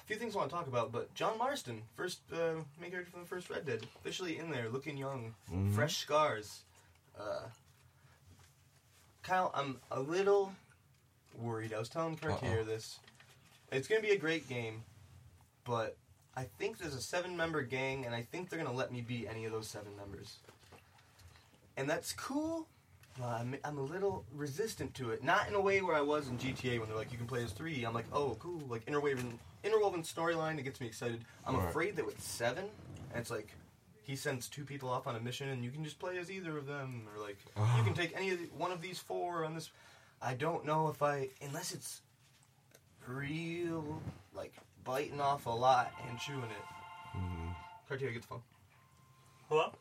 a few things I want to talk about, but John Marston, first uh, main character from the first Red Dead, officially in there, looking young, Mhm. fresh scars. Uh, Kyle, I'm a little worried. I was telling Cartier this. It's going to be a great game, but I think there's a seven-member gang, and I think they're going to let me be any of those seven members. And that's cool, uh, I'm, I'm a little resistant to it. Not in a way where I was in GTA when they're like, you can play as three. I'm like, oh, cool. Like, interwoven, interwoven storyline, that gets me excited. I'm Right. afraid that with seven, it's like, he sends two people off on a mission and you can just play as either of them. Or like, you can take any of the, one of these four on this. I don't know if I, unless it's real, like, biting off a lot and chewing it. hmm Cartier, get the phone. Hello?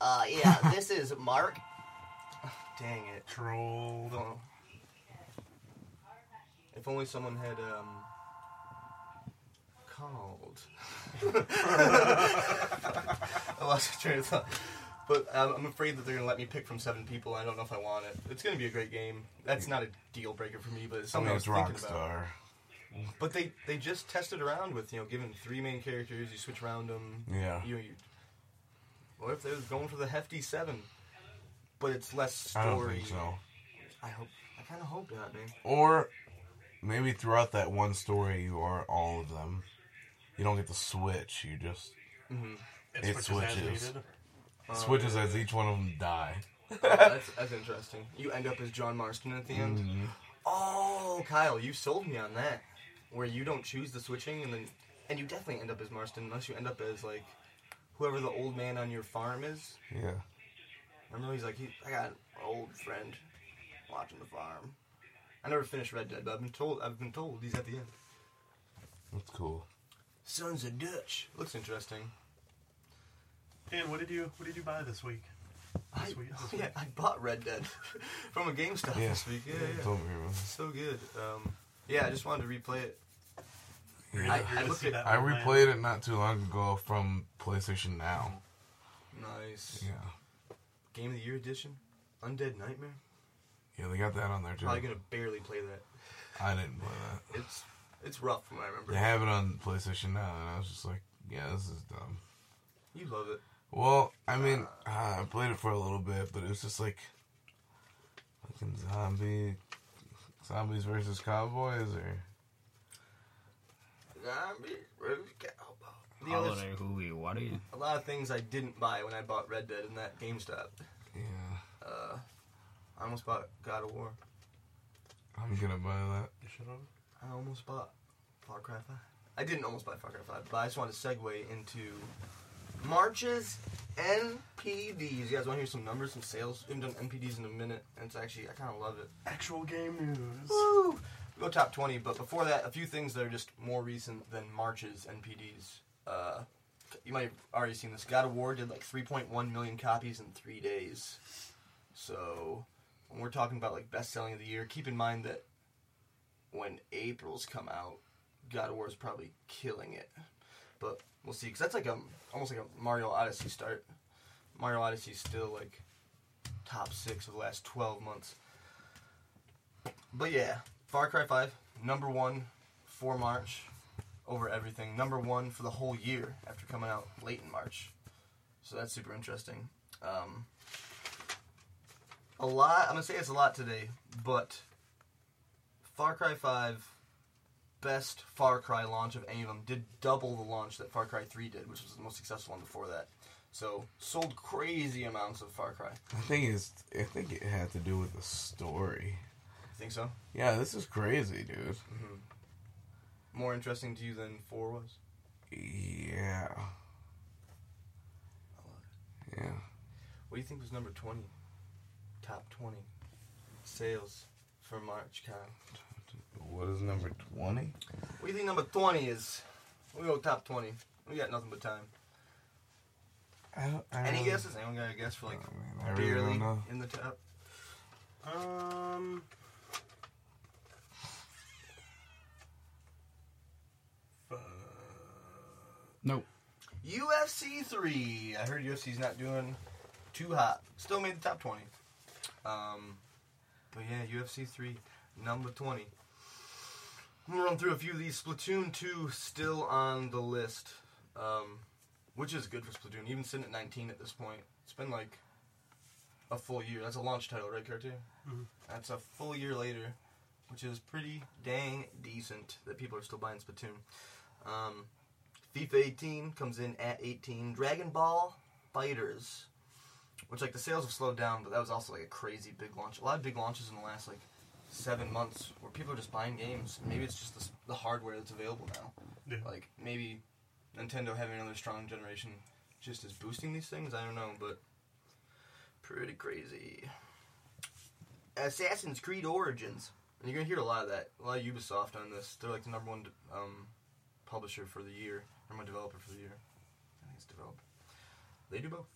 Uh, yeah, this is Mark. Dang it. Trolled. Oh. If only someone had um called. I lost my train of thought. But um, I'm afraid that they're gonna let me pick from seven people. I don't know if I want it. It's gonna be a great game. That's not a deal breaker for me, but it's I something mean, I was thinking about. But they they just tested around with you know giving three main characters. You switch around them. Yeah. You, you what if they're going for the hefty seven? But it's less I story. don't think so. I hope. I kind of hope not, man. Or maybe throughout that one story, you are all of them. You don't get to switch. You just hmm It, It switches, switches. as needed. switches as each one of them die. Oh, that's, that's interesting. You end up as John Marston at the end. Mhm. Oh, Kyle, you sold me on that. Where you don't choose the switching, and then and you definitely end up as Marston unless you end up as like whoever the old man on your farm is. Yeah. I remember, he's like, he, I got an old friend watching the farm. I never finished Red Dead, but I've been told I've been told he's at the end. That's cool. Sons of Dutch. Looks interesting. Dan, what did you what did you buy this week? I, This week, this yeah, week. I bought Red Dead from a GameStop Yeah. this week. Yeah, yeah. Told me, man. So good. Um, yeah, I just wanted to replay it. You're I- I looked at- I replayed it not too long ago from PlayStation Now. Nice. Yeah. Game of the Year edition. Undead Nightmare. Yeah, they got that on there too. Probably gonna barely play that. I didn't play that. It's it's rough from what I remember. They have it on PlayStation Now, and I was just like, yeah, this is dumb. You love it. Well, I mean, uh, I played it for a little bit, but it was just like fucking zombie zombies versus cowboys, or Zombie versus cowboy. The other, Holiday Hooey, what are you? a lot of things I didn't buy when I bought Red Dead in that GameStop. yeah, Uh, I almost bought God of War. I'm gonna buy that. You should have. I almost bought Far Cry 5. I didn't almost buy Far Cry 5, but I just want to segue into Marches NPDs. You guys want to hear some numbers, some sales? We haven't done NPDs in a minute, and it's actually, I kind of love it. Actual game news. Woo! we go top 20, but before that, a few things that are just more recent than March's NPDs. Uh, you might have already seen this. God of War did like 3.1 million copies in three days. So when we're talking about like best selling of the year, keep in mind that when April's come out, God of War is probably killing it. But we'll see, because that's like a almost like a Mario Odyssey start. Mario Odyssey is still like top six of the last 12 months. But yeah, Far Cry 5, number one for March over everything. Number one for the whole year after coming out late in March. So that's super interesting. Um, a lot, I'm to say it's a lot today, but Far Cry 5, best Far Cry launch of any of them, did double the launch that Far Cry 3 did, which was the most successful one before that. So sold crazy amounts of Far Cry. I think it's. I think it had to do with the story. You think so? Yeah, this is crazy, dude. Mm-hmm. More interesting to you than 4 was? Yeah. Yeah. What do you think was number 20? Top 20 sales for March, Kyle. What is number twenty? What do you think number 20 is? We go top 20. We got nothing but time. I don't, I Any don't- guesses? Anyone got a guess for like Oh, man, I really barely don't know. in the top? Um. Nope. UFC 3. I heard UFC's not doing too hot. Still made the top 20. Um, but yeah, UFC 3, number 20. I'm gonna run through a few of these. Splatoon 2 still on the list, um, which is good for Splatoon. Even sitting at 19 at this point, it's been like a full year. That's a launch title, right, Cartier? Mhm. That's a full year later, which is pretty dang decent that people are still buying Splatoon. Um, FIFA 18 comes in at 18. Dragon Ball FighterZ, which like the sales have slowed down, but that was also like a crazy big launch. A lot of big launches in the last like seven months where people are just buying games. Maybe it's just the, the hardware that's available now. Yeah. Like maybe Nintendo having another strong generation just is boosting these things. I don't know, but pretty crazy. Assassin's Creed Origins. And you're gonna hear a lot of that. A lot of Ubisoft on this. They're like the number one um, publisher for the year, or my developer for the year. I think it's developer. They do both.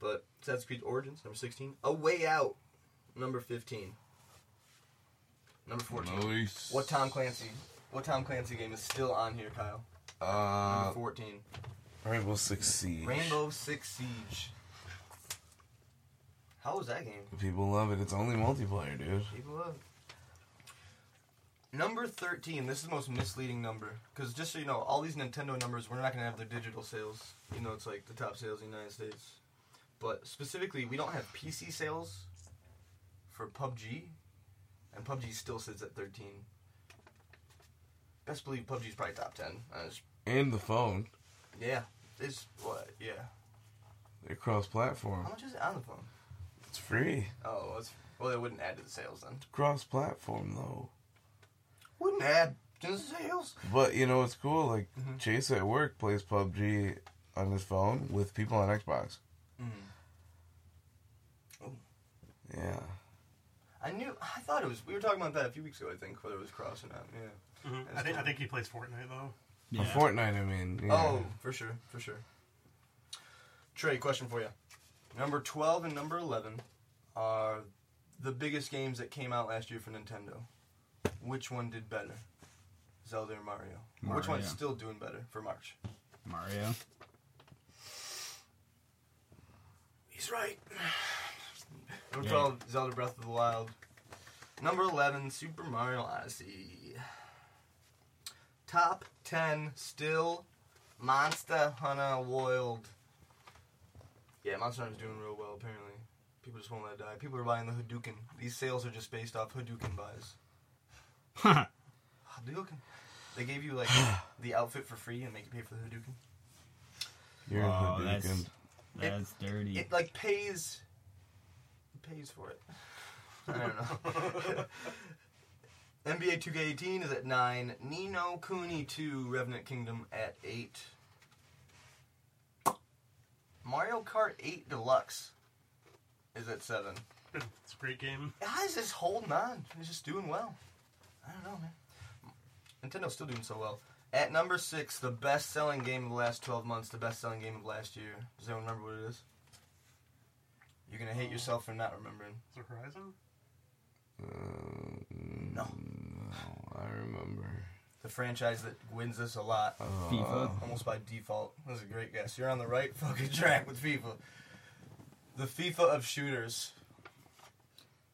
But Assassin's Creed Origins, number 16. A Way Out, number 15. Number 14. Nice. What Tom Clancy? What Tom Clancy game is still on here, Kyle? Uh, Number 14. Rainbow Six Siege. Rainbow Six Siege. How was that game? People love it. It's only multiplayer, dude. People love it. Number 13. This is the most misleading number. Because just so you know, all these Nintendo numbers, we're not going to have their digital sales. You know, it's like the top sales in the United States. But specifically, we don't have PC sales for PUBG. And PUBG still sits at 13. Best believe PUBG's probably top 10. Uh, it's- And the phone. yeah. It's what? Yeah. They're cross-platform. How much is it on the phone? It's free. Oh, it's, well, it wouldn't add to the sales then. Cross-platform though. Wouldn't add to the sales. But you know what's cool? Like Mhm. Chase at work plays PUBG on his phone with people on Xbox. Mm. Yeah. I knew. I thought it was. We were talking about that a few weeks ago. I think whether it was cross or not. Yeah. mhm. I think I think he plays Fortnite though. Yeah. On Fortnite, I mean. Yeah. Oh, for sure, for sure. Trey, question for you. Number twelve and number eleven are the biggest games that came out last year for Nintendo. Which one did better? Zelda or Mario? Mario. Which one's still doing better for March? Mario. He's right. Number Yeah. 12, Zelda Breath of the Wild. Number 11, Super Mario Odyssey. Top 10, still Monster Hunter World. Yeah, Monster Hunter's doing real well, apparently. People just won't let it die. People are buying the Hadouken. These sales are just based off Hadouken buys. Hadouken. They gave you, like, the outfit for free and make you pay for the Hadouken. You're Oh, a that's Hadouken. that's dirty. it like pays it pays for it. I don't know. NBA 2K18 is at nine. Ni no Kuni 2 Revenant Kingdom at eight. Mario Kart 8 Deluxe is at seven. It's a great game. How is this holding on? It's just doing well. I don't know, man. Nintendo's still doing so well. At number six, the best-selling game of the last 12 months, the best-selling game of last year. Does anyone remember what it is? You're gonna hate yourself for not remembering. Is it Horizon? Uh, No. no, I remember. The franchise that wins us a lot, Uh, FIFA. almost by default. That was a great guess. You're on the right fucking track with FIFA. The FIFA of shooters.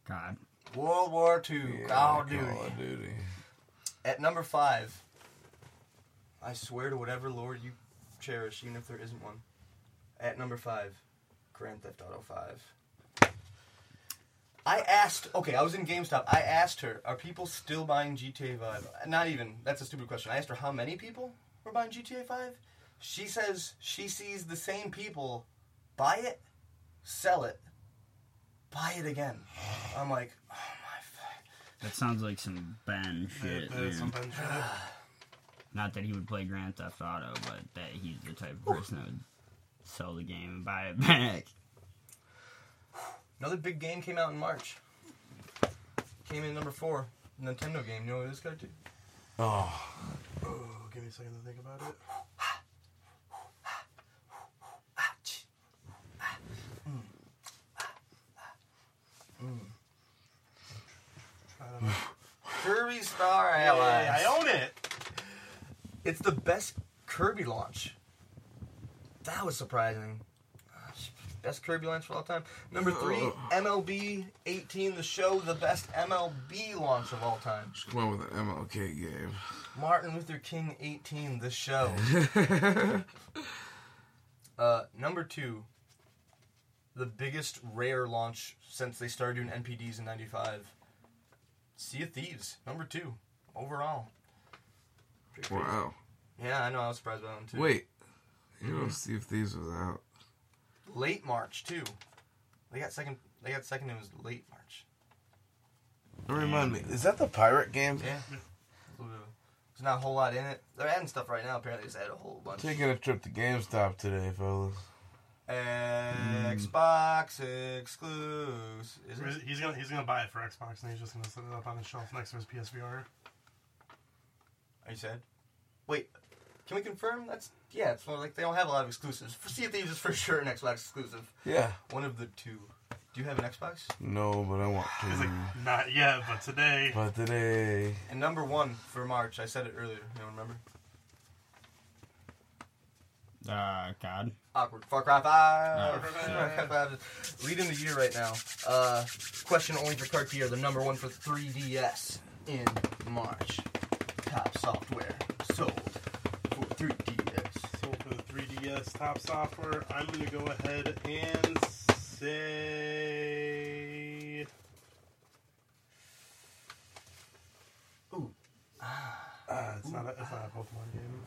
God. World War II, yeah, Call of Duty. Call of Duty. At number five, I swear to whatever Lord you cherish, even if there isn't one. At number five, Grand Theft Auto 5. I asked, okay, I was in GameStop. I asked her, are people still buying GTA 5? Not even, that's a stupid question. I asked her how many people were buying GTA 5. She says she sees the same people buy it, sell it, buy it again. I'm like, oh my fuck. That sounds like some Ben shit. That is some Ben shit. Not that he would play Grand Theft Auto, but that he's the type of person that would sell the game and buy it back. Another big game came out in March. Came in number four. Nintendo game. You know what this guy did? Oh, Oh, give me a second to think about it. I don't. Kirby Star Hey, Allies. I own it. It's the best Kirby launch. That was surprising. Best Kirby launch of all time. Number three, MLB 18, the show, the best MLB launch of all time. just come on with an MLK game. Martin Luther King 18, the show. Uh, number two, the biggest rare launch since they started doing NPDs in '95. Sea of Thieves, number two, overall. Wow. Yeah, I know. I was surprised by that one too. Wait. You know, Sea of Thieves was out. late March too. They got second. They got second. It was late March. Don't remind me. Is that the pirate game? Yeah. There's not a whole lot in it. They're adding stuff right now. Apparently, they just add a whole bunch. Taking a trip to GameStop today, fellas. Xbox exclusive. Is it? He's gonna he's gonna buy it for Xbox and he's just gonna set it up on his shelf next to his PSVR. Are you sad? Wait, can we confirm? That's yeah. It's more like they don't have a lot of exclusives. For Sea of Thieves is for sure an Xbox exclusive. Yeah. One of the two. Do you have an Xbox? No, but I want He's to. like, not yet, but today. But today. And number one for March. I said it earlier. You don't remember? Uh, God. Awkward. Far Cry 5. No. Far Cry 5. Leading the year right now. Uh, question only for Cartier, the number one for 3DS in March. Top software sold for 3DS. So for the 3DS top software, I'm gonna go ahead and say Ooh. uh, it's not a it's not a Pokemon game.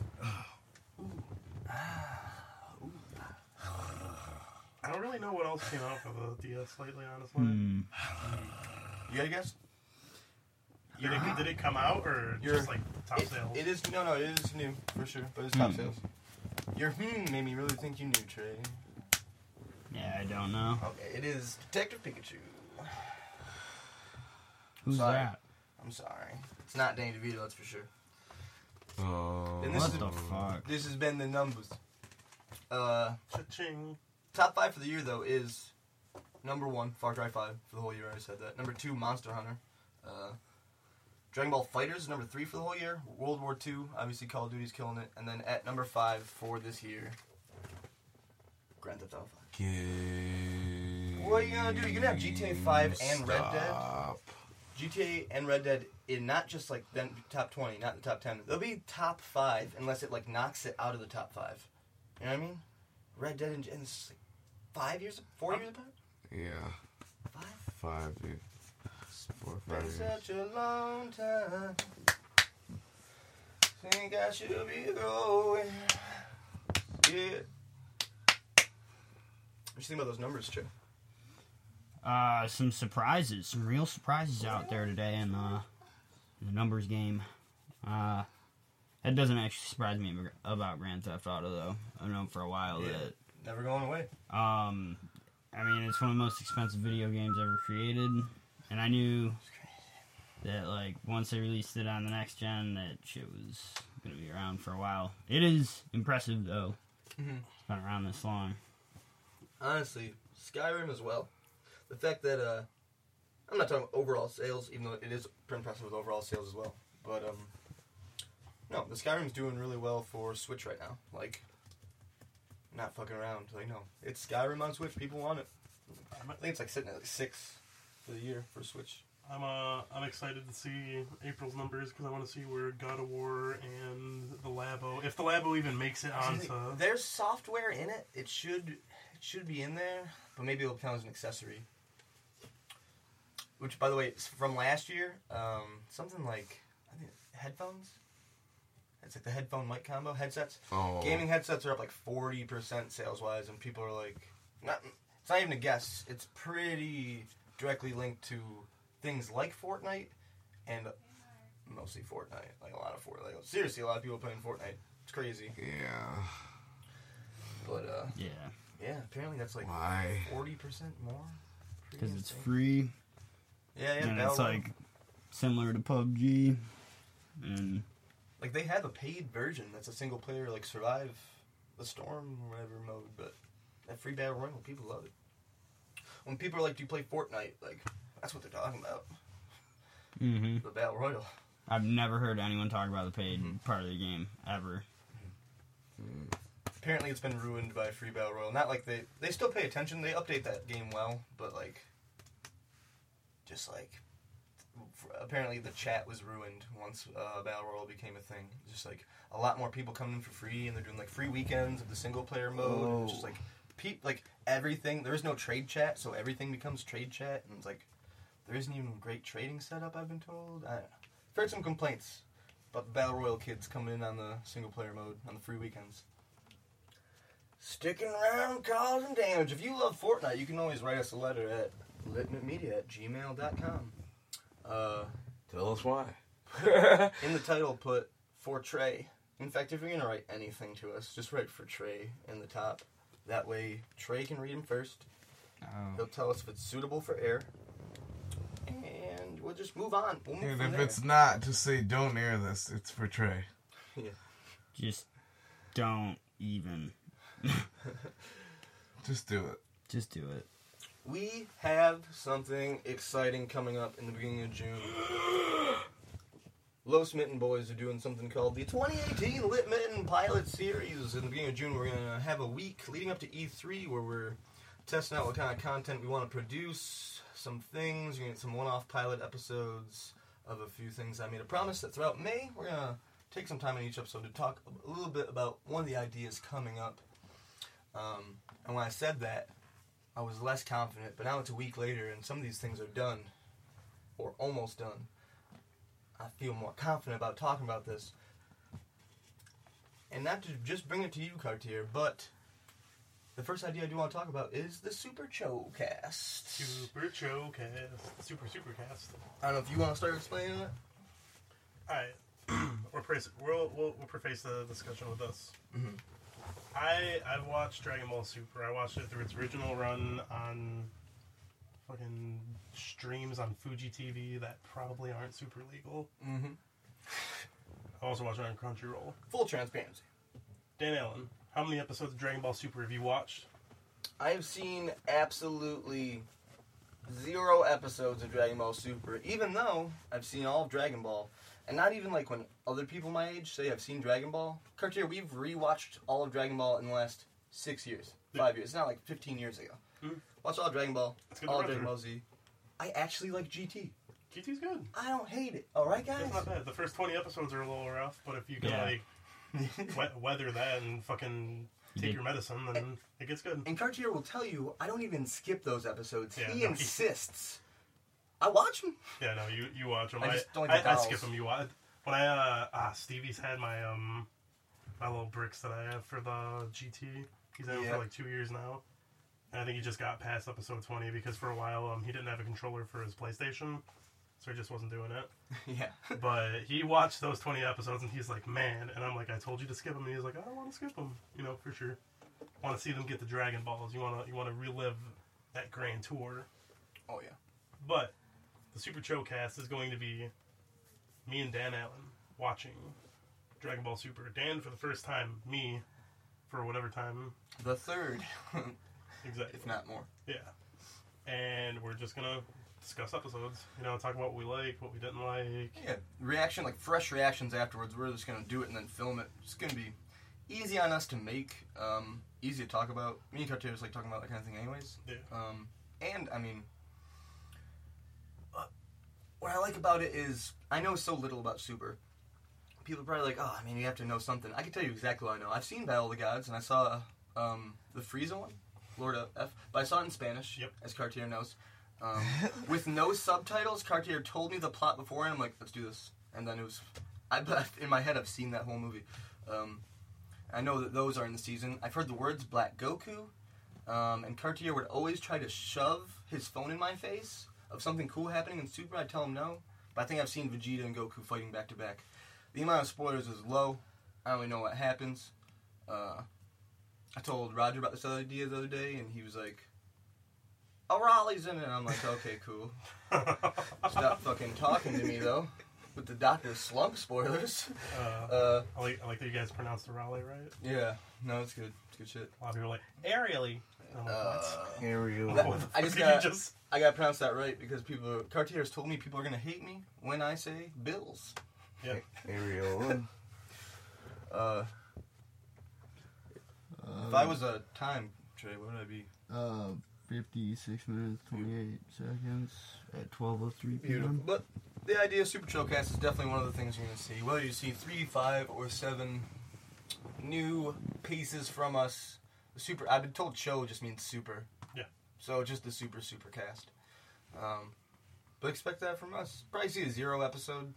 I don't really know what else came out for the DS lately, honestly. Hmm. You got a guess? Did, it, did it come out or You're- just like top It- sales? it is, no, no, it is new for sure, but it's top Hmm. sales. Your hmm made me really think you knew, Trey. Yeah, I don't know. Okay, it is Detective Pikachu. Who's Sorry. that? I'm sorry. It's not Danny DeVito, that's for sure. Oh. And this What is- the fuck? This has been the numbers. Uh, Cha-ching. top five for the year though is number one, Far Cry Five for the whole year. I already said that. Number two, Monster Hunter. Uh, Dragon Ball FighterZ number three for the whole year. World War Two, obviously Call of Duty's killing it, and then at number five for this year, Grand Theft Auto Five. What are you gonna do? You're gonna have GTA 5 and Red Dead? Stop. GTA and Red Dead in not just like then top twenty, not the top ten. They'll be top five unless it like knocks it out of the top five. You know what I mean? Red Dead and, and it's like five years, four uh, years apart. Yeah. Five. Five, dude. Four, or five Been years. such a long time. Think I should be going. Yeah. What you think about those numbers, Trey? Uh, some surprises, some real surprises out there today in uh, the numbers game. Uh, that doesn't actually surprise me about Grand Theft Auto though. I've known for a while Yeah. Never going away. um, I mean it's one of the most expensive video games ever created, and I knew that like once they released it on the next gen, that shit was gonna be around for a while. It is impressive though. Mhm. It's been around this long. Honestly, Skyrim as well. The fact that uh, I'm not talking about overall sales, even though it is pretty impressive with overall sales as well. But um, no, the Skyrim's doing really well for Switch right now. Like, not fucking around. Like, no, it's Skyrim on Switch. People want it. I think it's like sitting at like six for the year for Switch. I'm uh I'm excited to see April's numbers because I want to see where God of War and the Labo, if the Labo even makes it onto. There's software in it. It should it should be in there, but maybe it'll count as an accessory. Which, by the way, is from last year, um, something like I think headphones. It's like the headphone mic combo headsets. Oh, Gaming headsets are up like forty percent sales wise, and people are like, not. It's not even a guess. It's pretty directly linked to things like Fortnite, and mostly Fortnite. Like a lot of Fortnite. Like, seriously, a lot of people playing Fortnite. It's crazy. Yeah. But uh, Yeah, yeah, apparently that's like Why? forty percent more. Because it's insane. free Yeah, yeah. and it's like similar to PUBG. And like they have a paid version that's a single player like survive the storm or whatever mode, but that free battle royale people love it. When people are like, "Do you play Fortnite?" Like that's what they're talking about. hmm The battle royale. I've never heard anyone talk about the paid part of the game ever. Apparently, it's been ruined by free battle royale. Not like they they still pay attention. They update that game well, but like just like apparently the chat was ruined once uh, battle royale became a thing. Just like a lot more people coming in for free, and they're doing like free weekends of the single player mode. Just like pe- like everything. There is no trade chat, so everything becomes trade chat, and it's like there isn't even great trading setup. I've been told. I don't know. I've heard some complaints about the battle royal kids coming in on the single player mode on the free weekends. Sticking around causing damage. If you love Fortnite, you can always write us a letter at litmitmedia at gmail.com. Uh, Tell us why. in the title, put for Trey. In fact, if you're going to write anything to us, just write for Trey in the top. That way, Trey can read them first. Oh. He'll Oh. tell us if it's suitable for air. And we'll just move on. We'll move And if there. it's not, just say don't air this. It's for Trey. yeah. Just don't even. Just do it. Just do it. We have something exciting coming up in the beginning of June. Low Smitten Boys are doing something called the 2018 Lit Mitten Pilot Series. In the beginning of June, we're going to have a week leading up to E3 where we're testing out what kind of content we want to produce, some things. We're going to get some one off pilot episodes of a few things. I made a promise that throughout May, we're going to take some time in each episode to talk a little bit about one of the ideas coming up. Um, and when I said that, I was less confident, but now it's a week later and some of these things are done or almost done. I feel more confident about talking about this. And not to just bring it to you, Cartier, but the first idea I do want to talk about is the Super Cho cast. Super Chocast. Super Super Cast. I don't know if you want to start explaining it. Alright. we'll, we'll, we'll, we'll preface the discussion with this. Mhm. I I've watched Dragon Ball Super. I watched it through its original run on fucking streams on Fuji TV that probably aren't super legal. Mm-hmm. I also watch it on Crunchyroll. Full transparency. Dan Allen, how many episodes of Dragon Ball Super have you watched? I have seen absolutely zero episodes of Dragon Ball Super, even though I've seen all of Dragon Ball. And not even like when other people my age say I've seen Dragon Ball. Cartier, we've rewatched all of Dragon Ball in the last six years, five years. It's not like 15 years ago. Mhm. Watch all Dragon Ball, It's good to all run Dragon through. Ball Z. I actually like GT. GT's good. I don't hate it. All right, guys. It's not bad. The first 20 episodes are a little rough, but if you can, Yeah. like, we- weather that and fucking take Yeah. your medicine, then it gets good. And Cartier will tell you I don't even skip those episodes. Yeah, he no, he- insists. I watch them. Yeah, no, you, you watch them. I I, just don't like I, the I dolls. skip them. You watch. When I, uh, ah, Stevie's had my, um, my little bricks that I have for the GT. He's had them Yeah. for like two years now. And I think he just got past episode 20 because for a while, um, he didn't have a controller for his PlayStation. So he just wasn't doing it. yeah. But he watched those 20 episodes and he's like, man. And I'm like, I told you to skip them. And he's like, I don't want to skip them. You know, for sure. Want to see them get the Dragon Balls. You want to you want to relive that grand tour. Oh yeah. But the Super Showcast is going to be me and Dan Allen watching Dragon Ball Super. Dan for the first time, me for whatever time The third, exactly. if not more. Yeah. And we're just gonna discuss episodes. You know, talk about what we like, what we didn't like. Yeah, reaction like fresh reactions afterwards. We're just gonna do it and then film it. It's gonna be easy on us to make, um, easy to talk about. Me and cartoons like talking about that kind of thing, anyways. Yeah. Um, and I mean, uh, what I like about it is I know so little about Super. People are probably like, oh, I mean, you have to know something. I can tell you exactly what I know. I've seen Battle of the Gods, and I saw um, the Frieza one, Lord of F, but I saw it in Spanish, Yep. as Cartier knows. Um, with no subtitles, Cartier told me the plot before, and I'm like, let's do this. And then it was, I but in my head, I've seen that whole movie. Um, I know that those are in the season. I've heard the words Black Goku, um, and Cartier would always try to shove his phone in my face of something cool happening in Super. I'd tell him no, but I think I've seen Vegeta and Goku fighting back to back. The amount of spoilers is low. I don't really know what happens. Uh, I told Roger about this other idea the other day, and he was like, "Oh, Raleigh's in it." And I'm like, "Okay, cool." Stop fucking talking to me though, with the Doctor Slump spoilers. Uh, Uh, I, like, I like that you guys pronounced the Raleigh right. yeah, no, it's good. It's good shit. A lot of people are like, Ariely. I'm like, Uh, what? Ariel. That- I just got- just. I gotta pronounce that right because people, Cartier has told me people are gonna hate me when I say Bills. Yeah. Ariel. Uh, if I was a time, Trey, what would I be? Uh, 56 minutes, 28 seconds at 12.03 Beautiful. But the idea of Super Showcast is definitely one of the things you're gonna see. Whether you see three, five, or seven new pieces from us, the super. I've been told show just means super. Yeah. So just the super super cast. Um, but expect that from us. Probably see a zero episode.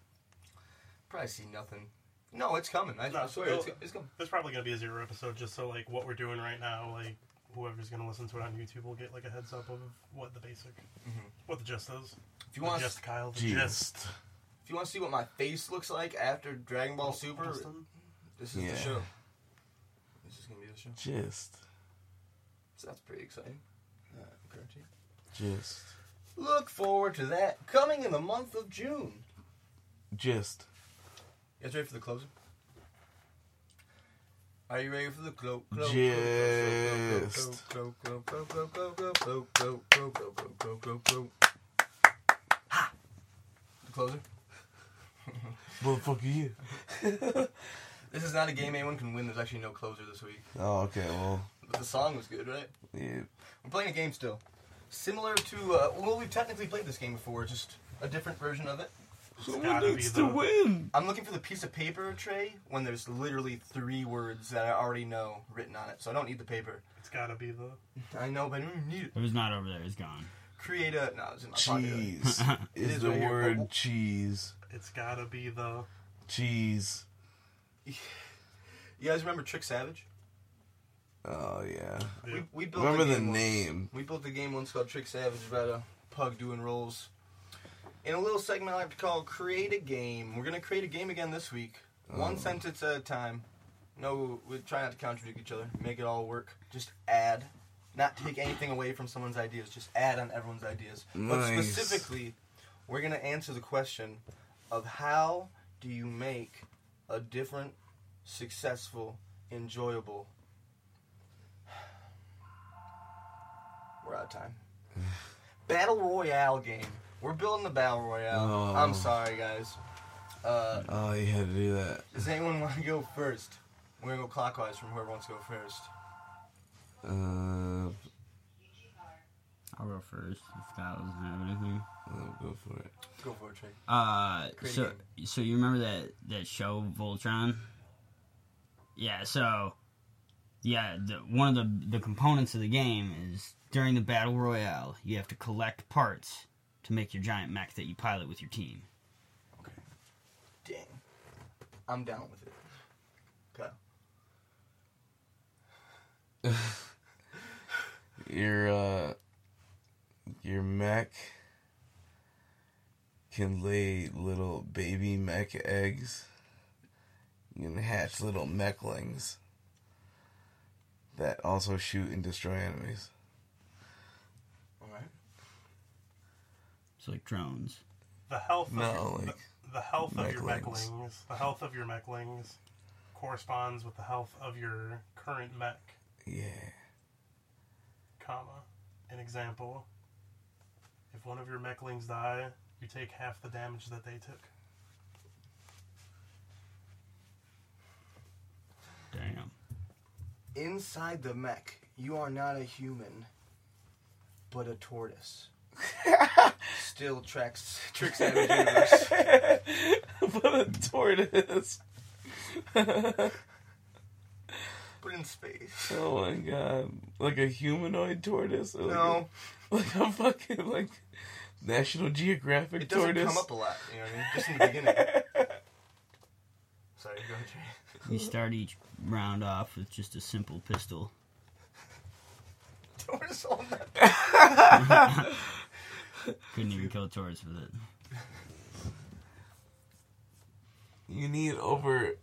Probably see nothing. No, it's coming. I, No, I swear, it's, it'll- it's coming. There's probably gonna be a zero episode just so like what we're doing right now, like whoever's gonna listen to it on YouTube will get like a heads up of what the basic, Mhm. what the gist is. If you The want, gist, Kyle. The Gist. gist. if you want to see what my face looks like after Dragon Ball Super, Justin? this is Yeah. the show. This is gonna be the show. Gist. So that's pretty exciting. Uh, Cartier. Gist. Look forward to that coming in the month of June. Gist. You guys ready for the closer? Are you ready for the clo- clo- Just. clo- clo- clo- clo- clo- clo- clo- clo- clo- clo- clo- clo- clo- clo- Ha! The closer. Motherfucker, you. This is not a game anyone can win. There's actually no closer this week. Oh, okay, well, But the song was good, right? yeah. We're playing a game still. Similar to, uh, well, we've technically played this game before, just a different version of it. Someone gotta be needs the- to win. I'm looking for the piece of paper tray when there's literally three words that I already know written on it, so I don't need the paper. It's gotta be the. I know, but I don't even need it. It was not over there. It's gone. Create a. No, it's in my pocket. Cheese It is is the right word but- cheese. It's gotta be the. Cheese. You guys remember Trick Savage? Oh, yeah. the We, we built Remember a the game once. name. We built a game once called Trick Savage about a pug doing rolls. In a little segment I like to call Create a Game. We're going to create a game again this week. One Oh. sentence at a time. No, we try not to contradict each other. Make it all work. Just add. Not take anything away from someone's ideas. Just add on everyone's ideas. But Nice. specifically, we're going to answer the question of how do you make a different, successful, enjoyable. We're out of time. Battle Royale game. We're building the Battle Royale. Oh. I'm sorry, guys. Uh, Oh, you had to do that. does anyone want to go first? We're gonna go clockwise from whoever wants to go first. Uh, I'll go first if Kyle doesn't have anything. I'll go for it. Go for it, Trey. Uh, Create so so you remember that that show Voltron? Yeah. So yeah, the, one of the the components of the game is during the battle royale, you have to collect parts to make your giant mech that you pilot with your team. Okay. Dang. I'm down with it. Okay. Your, uh, your mech can lay little baby mech eggs. You can hatch little mechlings that also shoot and destroy enemies. Alright. It's like drones. the health of No, your, like the, the health of your mechlings. mechlings, the health of your mechlings corresponds with the health of your current mech, yeah. comma. An example. If one of your mechlings die, you take half the damage that they took. Damn. Inside the mech, you are not a human, but a tortoise. Still tracks tricks out Savage Universe. but a tortoise. But in space. Oh my god. Like a humanoid tortoise? Or like No, A, like a fucking like National Geographic it doesn't tortoise. come up a lot. You know what I mean? Just in the beginning. Sorry, go ahead, Trey. You start each round off with just a simple pistol. Tortoise on that. Couldn't even kill a tortoise with it. You need over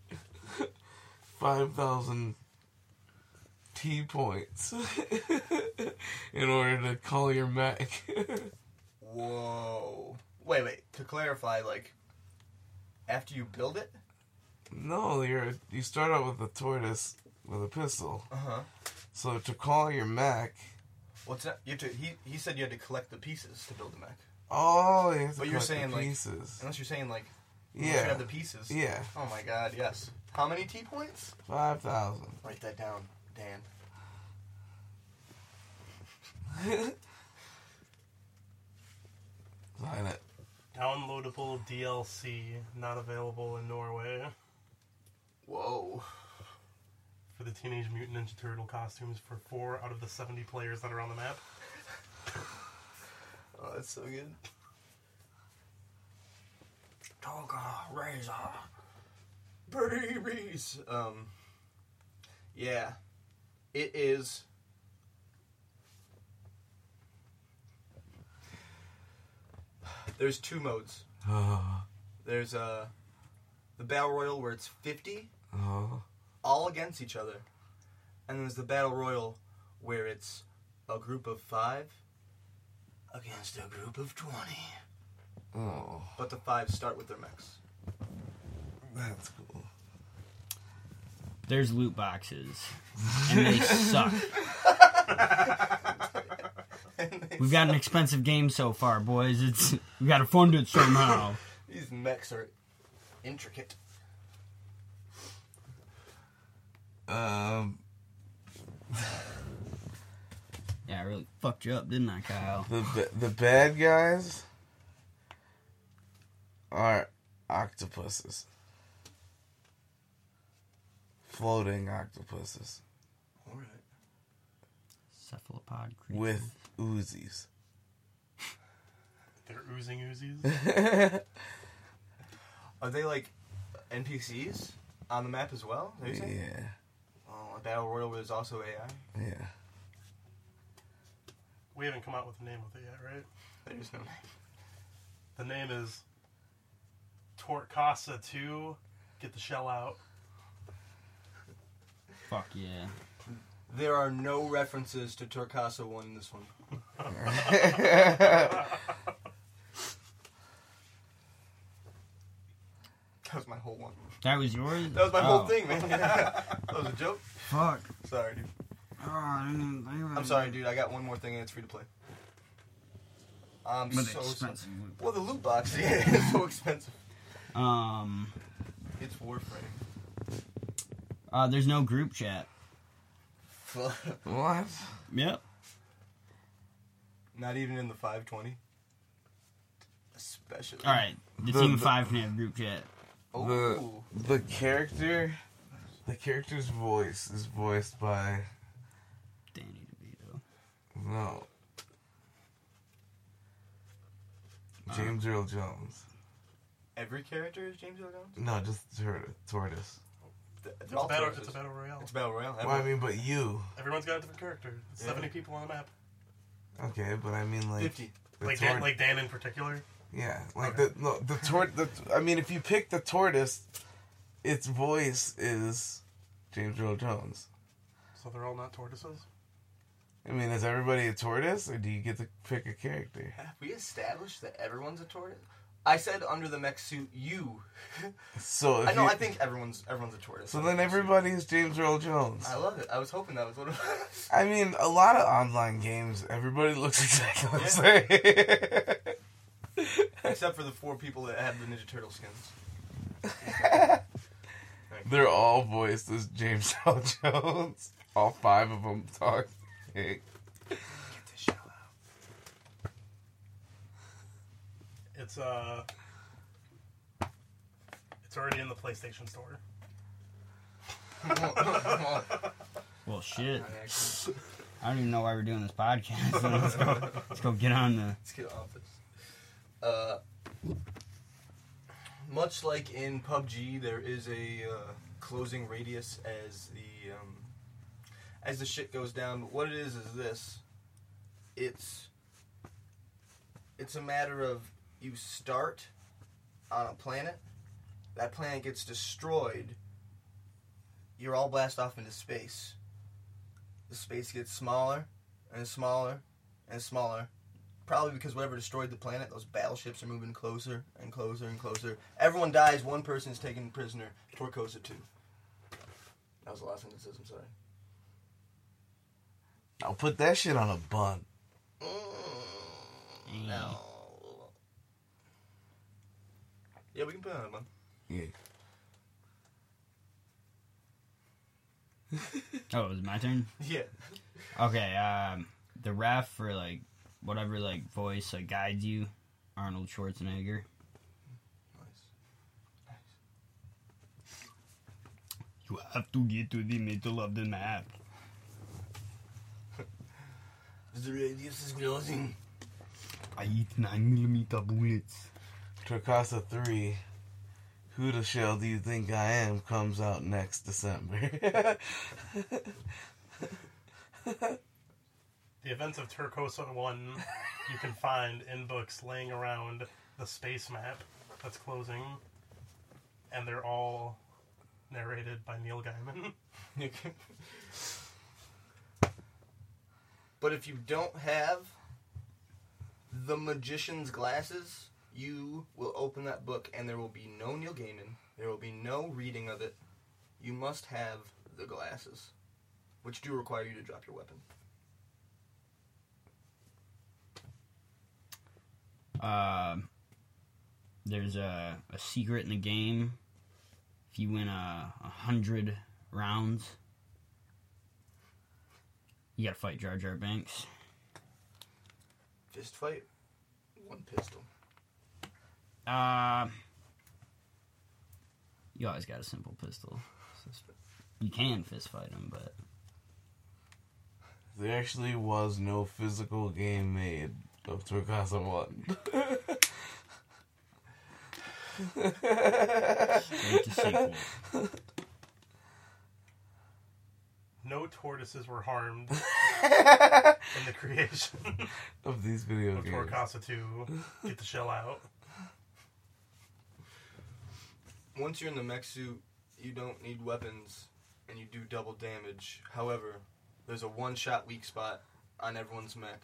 5,000 T points in order to call your mech. Whoa. Wait, wait. To clarify, like, after you build it? no, you're you start out with a tortoise with a pistol. Uh huh. So to call your mech, What's that? You have to. He he said you had to collect the pieces to build the mech. oh, you have to But you're collect the saying, like, pieces. Unless you're saying like, unless you yeah, have the pieces. yeah, Oh my God, yes. How many T points? five thousand. Write that down, Dan. Sign it. Downloadable DLC not available in Norway Whoa. For the Teenage Mutant Ninja Turtle costumes for four out of the 70 players that are on the map. Oh, that's so good. Toga Razor. Babies. Um. Yeah. It is. There's two modes. Oh, There's uh, the battle royal where it's 50 oh, all against each other, and there's the battle royal where it's a group of five against a group of 20. oh, But the five start with their mechs. that's cool. There's loot boxes, and they suck. We've got an expensive game so far, boys. It's we got to fund it somehow. These mechs are intricate. Um, Yeah, I really fucked you up, didn't I, Kyle? the the bad guys are octopuses, floating octopuses All right. Cephalopod creature. with Uzis. They're oozing Uzis. Are they like NPCs on the map as well? Are you saying? yeah, a battle royal where there's also AI. yeah. We haven't come out with a name with it yet, right? There's no name. The name is Tortcasa 2. Get the shell out. Fuck yeah. There are no references to Torcasa 1 in this one. That was my whole one. That was yours? That was my Oh, whole thing, man. that was a joke. Fuck. Sorry, dude. Oh, I didn't even think about I'm sorry, dude. I got one more thing and it's free to play. I'm But so expensive. sorry. Well, the loot box, yeah, it's so expensive. Um, It's Warframe. uh, there's no group chat. What? Yep. Not even in the 520. Especially. All right. The, The- team the- of five can have group chat. Oh, The the character, the character's voice is voiced by Danny DeVito. no James Earl Jones. every character is James Earl Jones. No, just tor- tortoise. Th- It's they're a, battle, tortoises. it's a battle royale. It's battle royale. Well, I mean, but you. Everyone's got a different character. It's Yeah. 70 people on the map. Okay, but I mean like 50. the Like tor- Dan, like Dan in particular. Yeah, like Okay. the no the tort the I mean if you pick the tortoise, its voice is James Earl Jones. So they're all not tortoises. I mean, is everybody a tortoise, or do you get to pick a character? Have we established that everyone's a tortoise? I said under the mech suit, you. So I know. you, I think everyone's everyone's a tortoise. so then everybody is James Earl Jones. I love it. I was hoping that was what it was. I mean, a lot of online games, everybody looks exactly the same. Except for the four people that have the Ninja Turtle skins. They're all voiced as James Earl Jones. All five of them talk. Get this shell out. It's uh, it's already in the PlayStation Store. Come on, come on. Well, shit. I actually- I don't even know why we're doing this podcast. Let's go. Let's go get on the. Let's get off this. Uh, much like in PUBG, there is a uh, closing radius as the um, as the shit goes down. But what it is is this: it's it's a matter of you start on a planet, that planet gets destroyed. You're all blast off into space. The space gets smaller and smaller and smaller Probably because whatever destroyed the planet, those battleships are moving closer and closer and closer. Everyone dies, one person is taken prisoner. Torcosa 2. That was the last thing it says, I'm sorry. I'll put that shit on a bun. No. Yeah, we can put it on a bun. Yeah. Oh, it was my turn. Yeah. Okay. Um, the ref for like whatever like voice like guides you, Arnold Schwarzenegger. Nice. nice. You have to get to the middle of the map. The radius is closing. I eat nine millimeter bullets. Torcasa 3. Who the shell do you think I am comes out next December. The events of Turcosa 1 you can find in books laying around the space map that's closing, and they're all narrated by Neil Gaiman. but if you don't have the magician's glasses, you will open that book and there will be no Neil Gaiman. There will be no reading of it. You must have the glasses, which do require you to drop your weapon. Um, there's a, a secret in the game. If you win a, a hundred rounds, you gotta fight Jar Jar Binks. Fist fight, one pistol. Uh, you always got a simple pistol. You can fist fight him, but there actually was no physical game made of Torcasa 1. wait to sequel. No tortoises were harmed in the creation of these video of games. Torcasa 2. Get the shell out. Once you're in the mech suit, you don't need weapons and you do double damage. However, there's a one shot weak spot on everyone's mech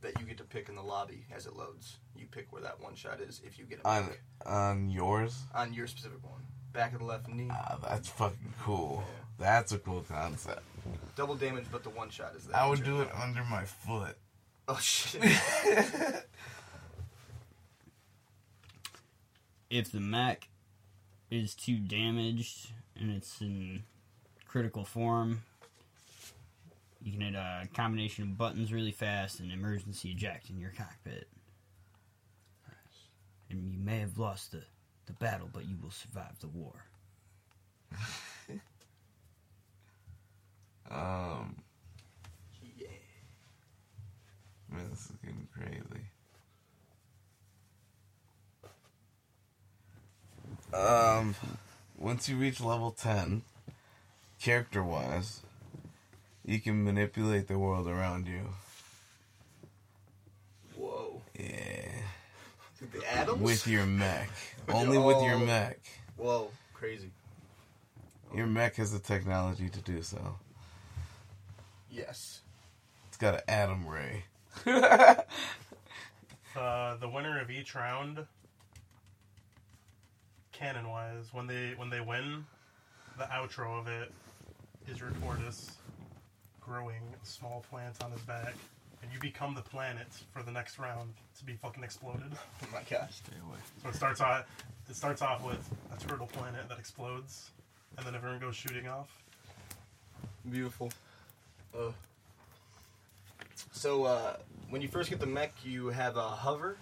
that you get to pick in the lobby as it loads. You pick where that one shot is if you get a On, mech. on yours? On your specific one. Back of the left knee. Ah, that's fucking cool. Yeah. That's a cool concept. Double damage, but the one shot is there. I would do it under my foot. Oh shit. If the mech is too damaged and it's in critical form, you can hit a combination of buttons really fast and emergency eject in your cockpit. And you may have lost the, the battle, but you will survive the war. Um, yeah. man, this is getting crazy. Um, once you reach level 10, character wise, you can manipulate the world around you. Whoa. Yeah. The atoms? With your mech. Only your- with your mech. Whoa. Crazy. Your mech has the technology to do so. Yes. It's got an atom ray. Uh, the winner of each round canon wise, when they when they win, the outro of it is your tortoise growing a small plant on his back, and you become the planet for the next round to be fucking exploded. Oh my gosh. Stay away. So it starts off it starts off with a turtle planet that explodes, and then everyone goes shooting off. Beautiful. Uh, so uh, when you first get the mech, you have a hover,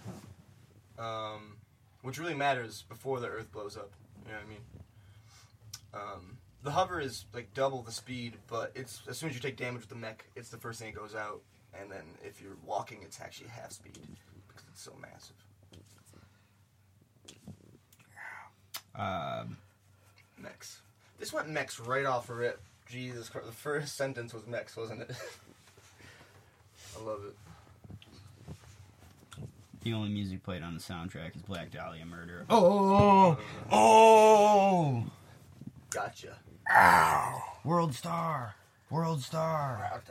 um, which really matters before the Earth blows up. You know what I mean? Um, the hover is like double the speed, but it's as soon as you take damage with the mech, it's the first thing that goes out. And then if you're walking, it's actually half speed because it's so massive. Um, Mechs. This went mechs right off a rip. Jesus Christ. The first sentence was mechs, wasn't it? I love it. the only music played on the soundtrack is Black Dahlia Murder. Oh, oh, Gotcha. Ow! World Star, World Star. world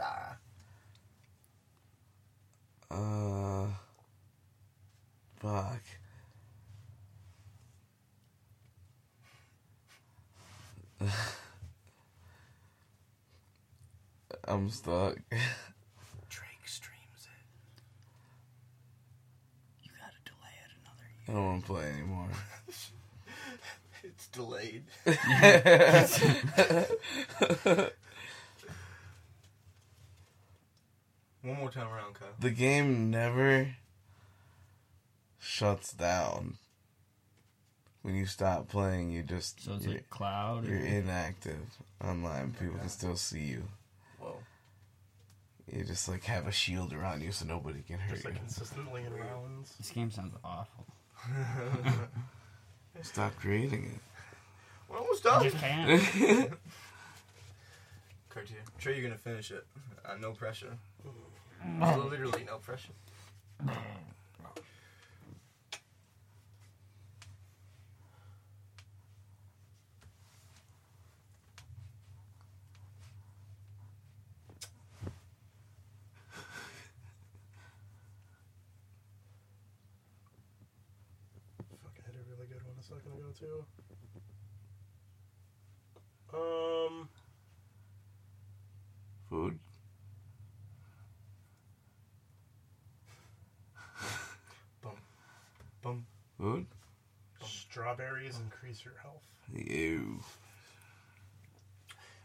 Uh, fuck. I'm stuck. Drake streams it. You gotta delay it another year. I don't want to play anymore. It's delayed. One more time around, Kyle. the game never shuts down. When you stop playing, you just So it's you're, like cloud. you're Or, inactive online. People can still see you. Whoa. You just like have a shield around you so nobody can hurt Just like you. consistently in rounds. this game sounds awful. Stop creating We're almost I done. just can't. it. Cartier. I'm sure you're gonna finish it. Uh, no pressure. Literally no pressure. Fuck, I had a really good one a second ago too. Um, Food. Boom. Food. strawberries increase your health. You.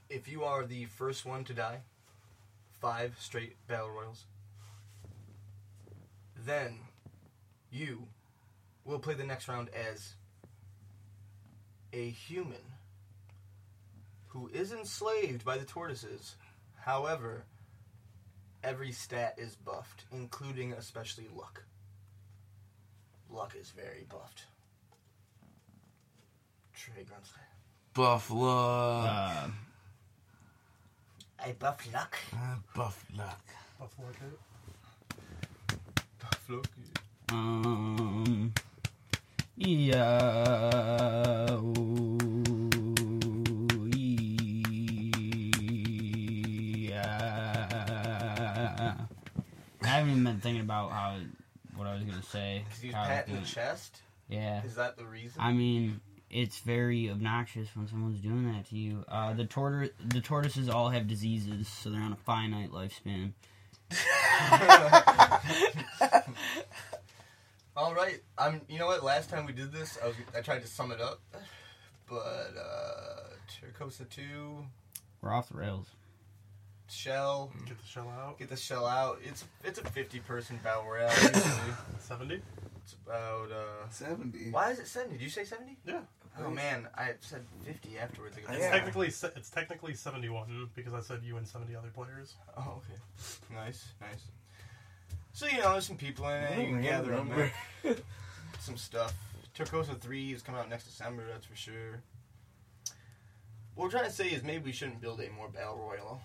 If you are the first one to die, five straight battle royals, then you will play the next round as a human who is enslaved by the tortoises. However, every stat is buffed, including especially luck. Luck is very buffed. Trey Grunstein. Buffalo. Uh, I buff luck. Uh, buff luck. Buffalo Kit. Buff luck. um. Yeah. Thinking about how what I was gonna say. Because he's patting the chest? yeah. Is that the reason? I mean, it's very obnoxious when someone's doing that to you. Uh, the tortoise, the tortoises all have diseases, so they're on a finite lifespan. All right. I'm. You know what? Last time we did this, I was. I tried to sum it up, but uh, Terracosta two, We're off the rails. Shell. Get the shell out. Get the shell out. It's it's a fifty person battle royale. 70? it's about. uh 70. Why is it seventy? Did you say seventy? Yeah. Oh man, I said fifty afterwards. It's Yeah. technically it's technically 71 because I said you and 70 other players. Oh okay. Nice, nice. So you know, there's some people in it. You can gather up number. some stuff. Turcosa 3 is coming out next December, that's for sure. What we're trying to say is maybe we shouldn't build a more Battle Royale.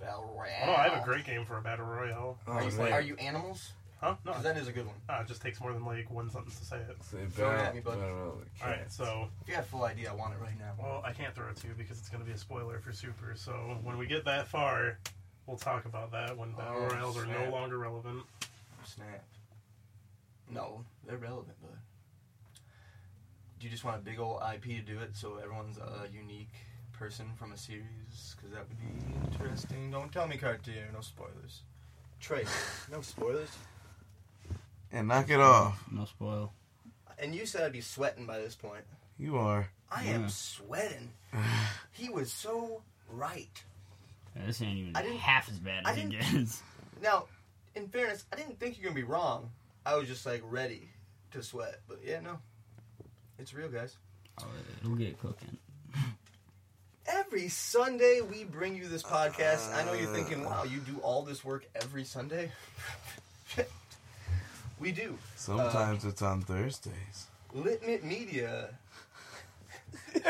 Battle Royale. Oh no, I have a great game for a battle royale. Are you, Oh, man. are you animals? Huh? No, that is a good one. ah, it just takes more than like one sentence to say it. Say Throw it battle- at me, bud. battle like All right, so If you have full idea, I want it right now. well, I can't throw it to you because it's going to be a spoiler for Super. So when we get that far, we'll talk about that when battle Oh, royales are no snap. longer relevant. Snap. No, they're relevant, but. do you just want a big old IP to do it so everyone's a unique person from a series? Because that would be interesting. Don't tell me cartoon. No spoilers. Trey, no spoilers. And knock it off. No spoil. And you said I'd be sweating by this point. You are. I Yeah. am sweating. he was so right. Yeah, This ain't even I didn't- half as bad I as it didn't- gets. Now, in fairness, I didn't think you're gonna be wrong. I was just like ready to sweat. But yeah, no, it's real, guys. Oh, it'll get cooking. Every Sunday we bring you this podcast. I know you're thinking, uh. wow, you do all this work every Sunday? we do. Sometimes uh, it's on Thursdays. Litmit Media.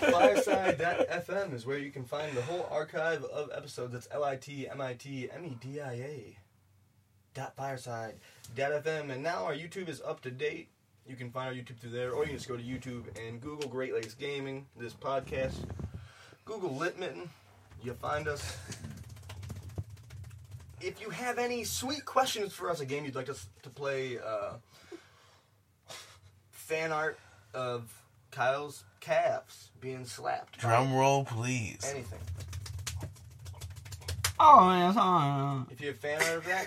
Fireside.fm is where you can find the whole archive of episodes. That's L-I-T-M-I-T-M-E-D-I-A dot fireside dot fm and now our youtube is up to date you can find our youtube through there or you can just go to youtube and google great lakes gaming this podcast. Google litmitten. You'll find us. If you have any sweet questions for us a game you'd like us to play uh, fan art of kyle's calves being slapped Drum roll, please. anything. Oh, man, it's on. if you have fan art of that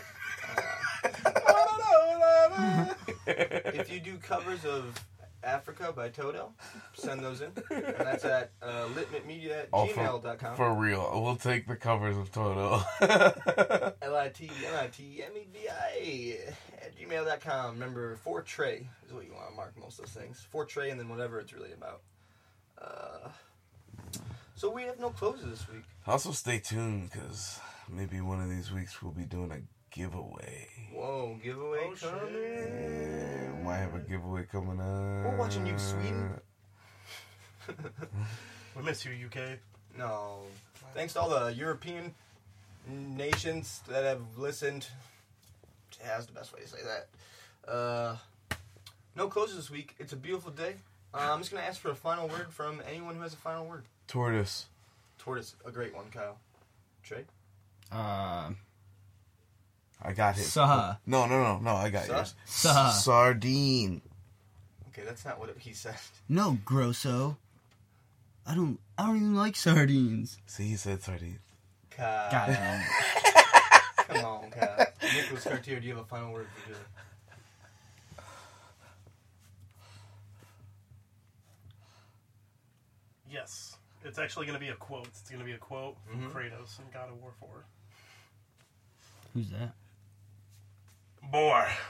uh, if you do covers of Africa by Toto, send those in. And that's at uh, litmitmedia at Oh, for- gmail.com. For real. We'll take the covers of Toto. L-I-T-M-I-T-M-E-D-I-A at gmail.com. Remember, for Trey is what you want to mark most of those things. For Trey and then whatever it's really about. Uh, so we have no closes this week. also, stay tuned because maybe one of these weeks we'll be doing a giveaway. Whoa, giveaway Oh, coming. Yeah, we might have a giveaway coming up. We're watching you, Sweden. We miss you, UK. No. Thanks to all the European nations that have listened. That's the best way to say that. Uh, no closes this week. It's a beautiful day. Uh, I'm just going to ask for a final word from anyone who has a final word. Tortoise. Tortoise, a great one, Kyle. Trey? Uh, I got his. Suh. No, no, no, no. I got Suh? yours. Suh. Sardine. Okay, that's not what he said. no, Grosso. I don't. I don't even like sardines. See, he said sardine. Kyle. God, Come on, Kyle. Nicholas Cartier, do you have a final word for Julie? Yes. It's actually going to be a quote. It's going to be a quote from Mhm. Kratos in God of War 4. who's that? More.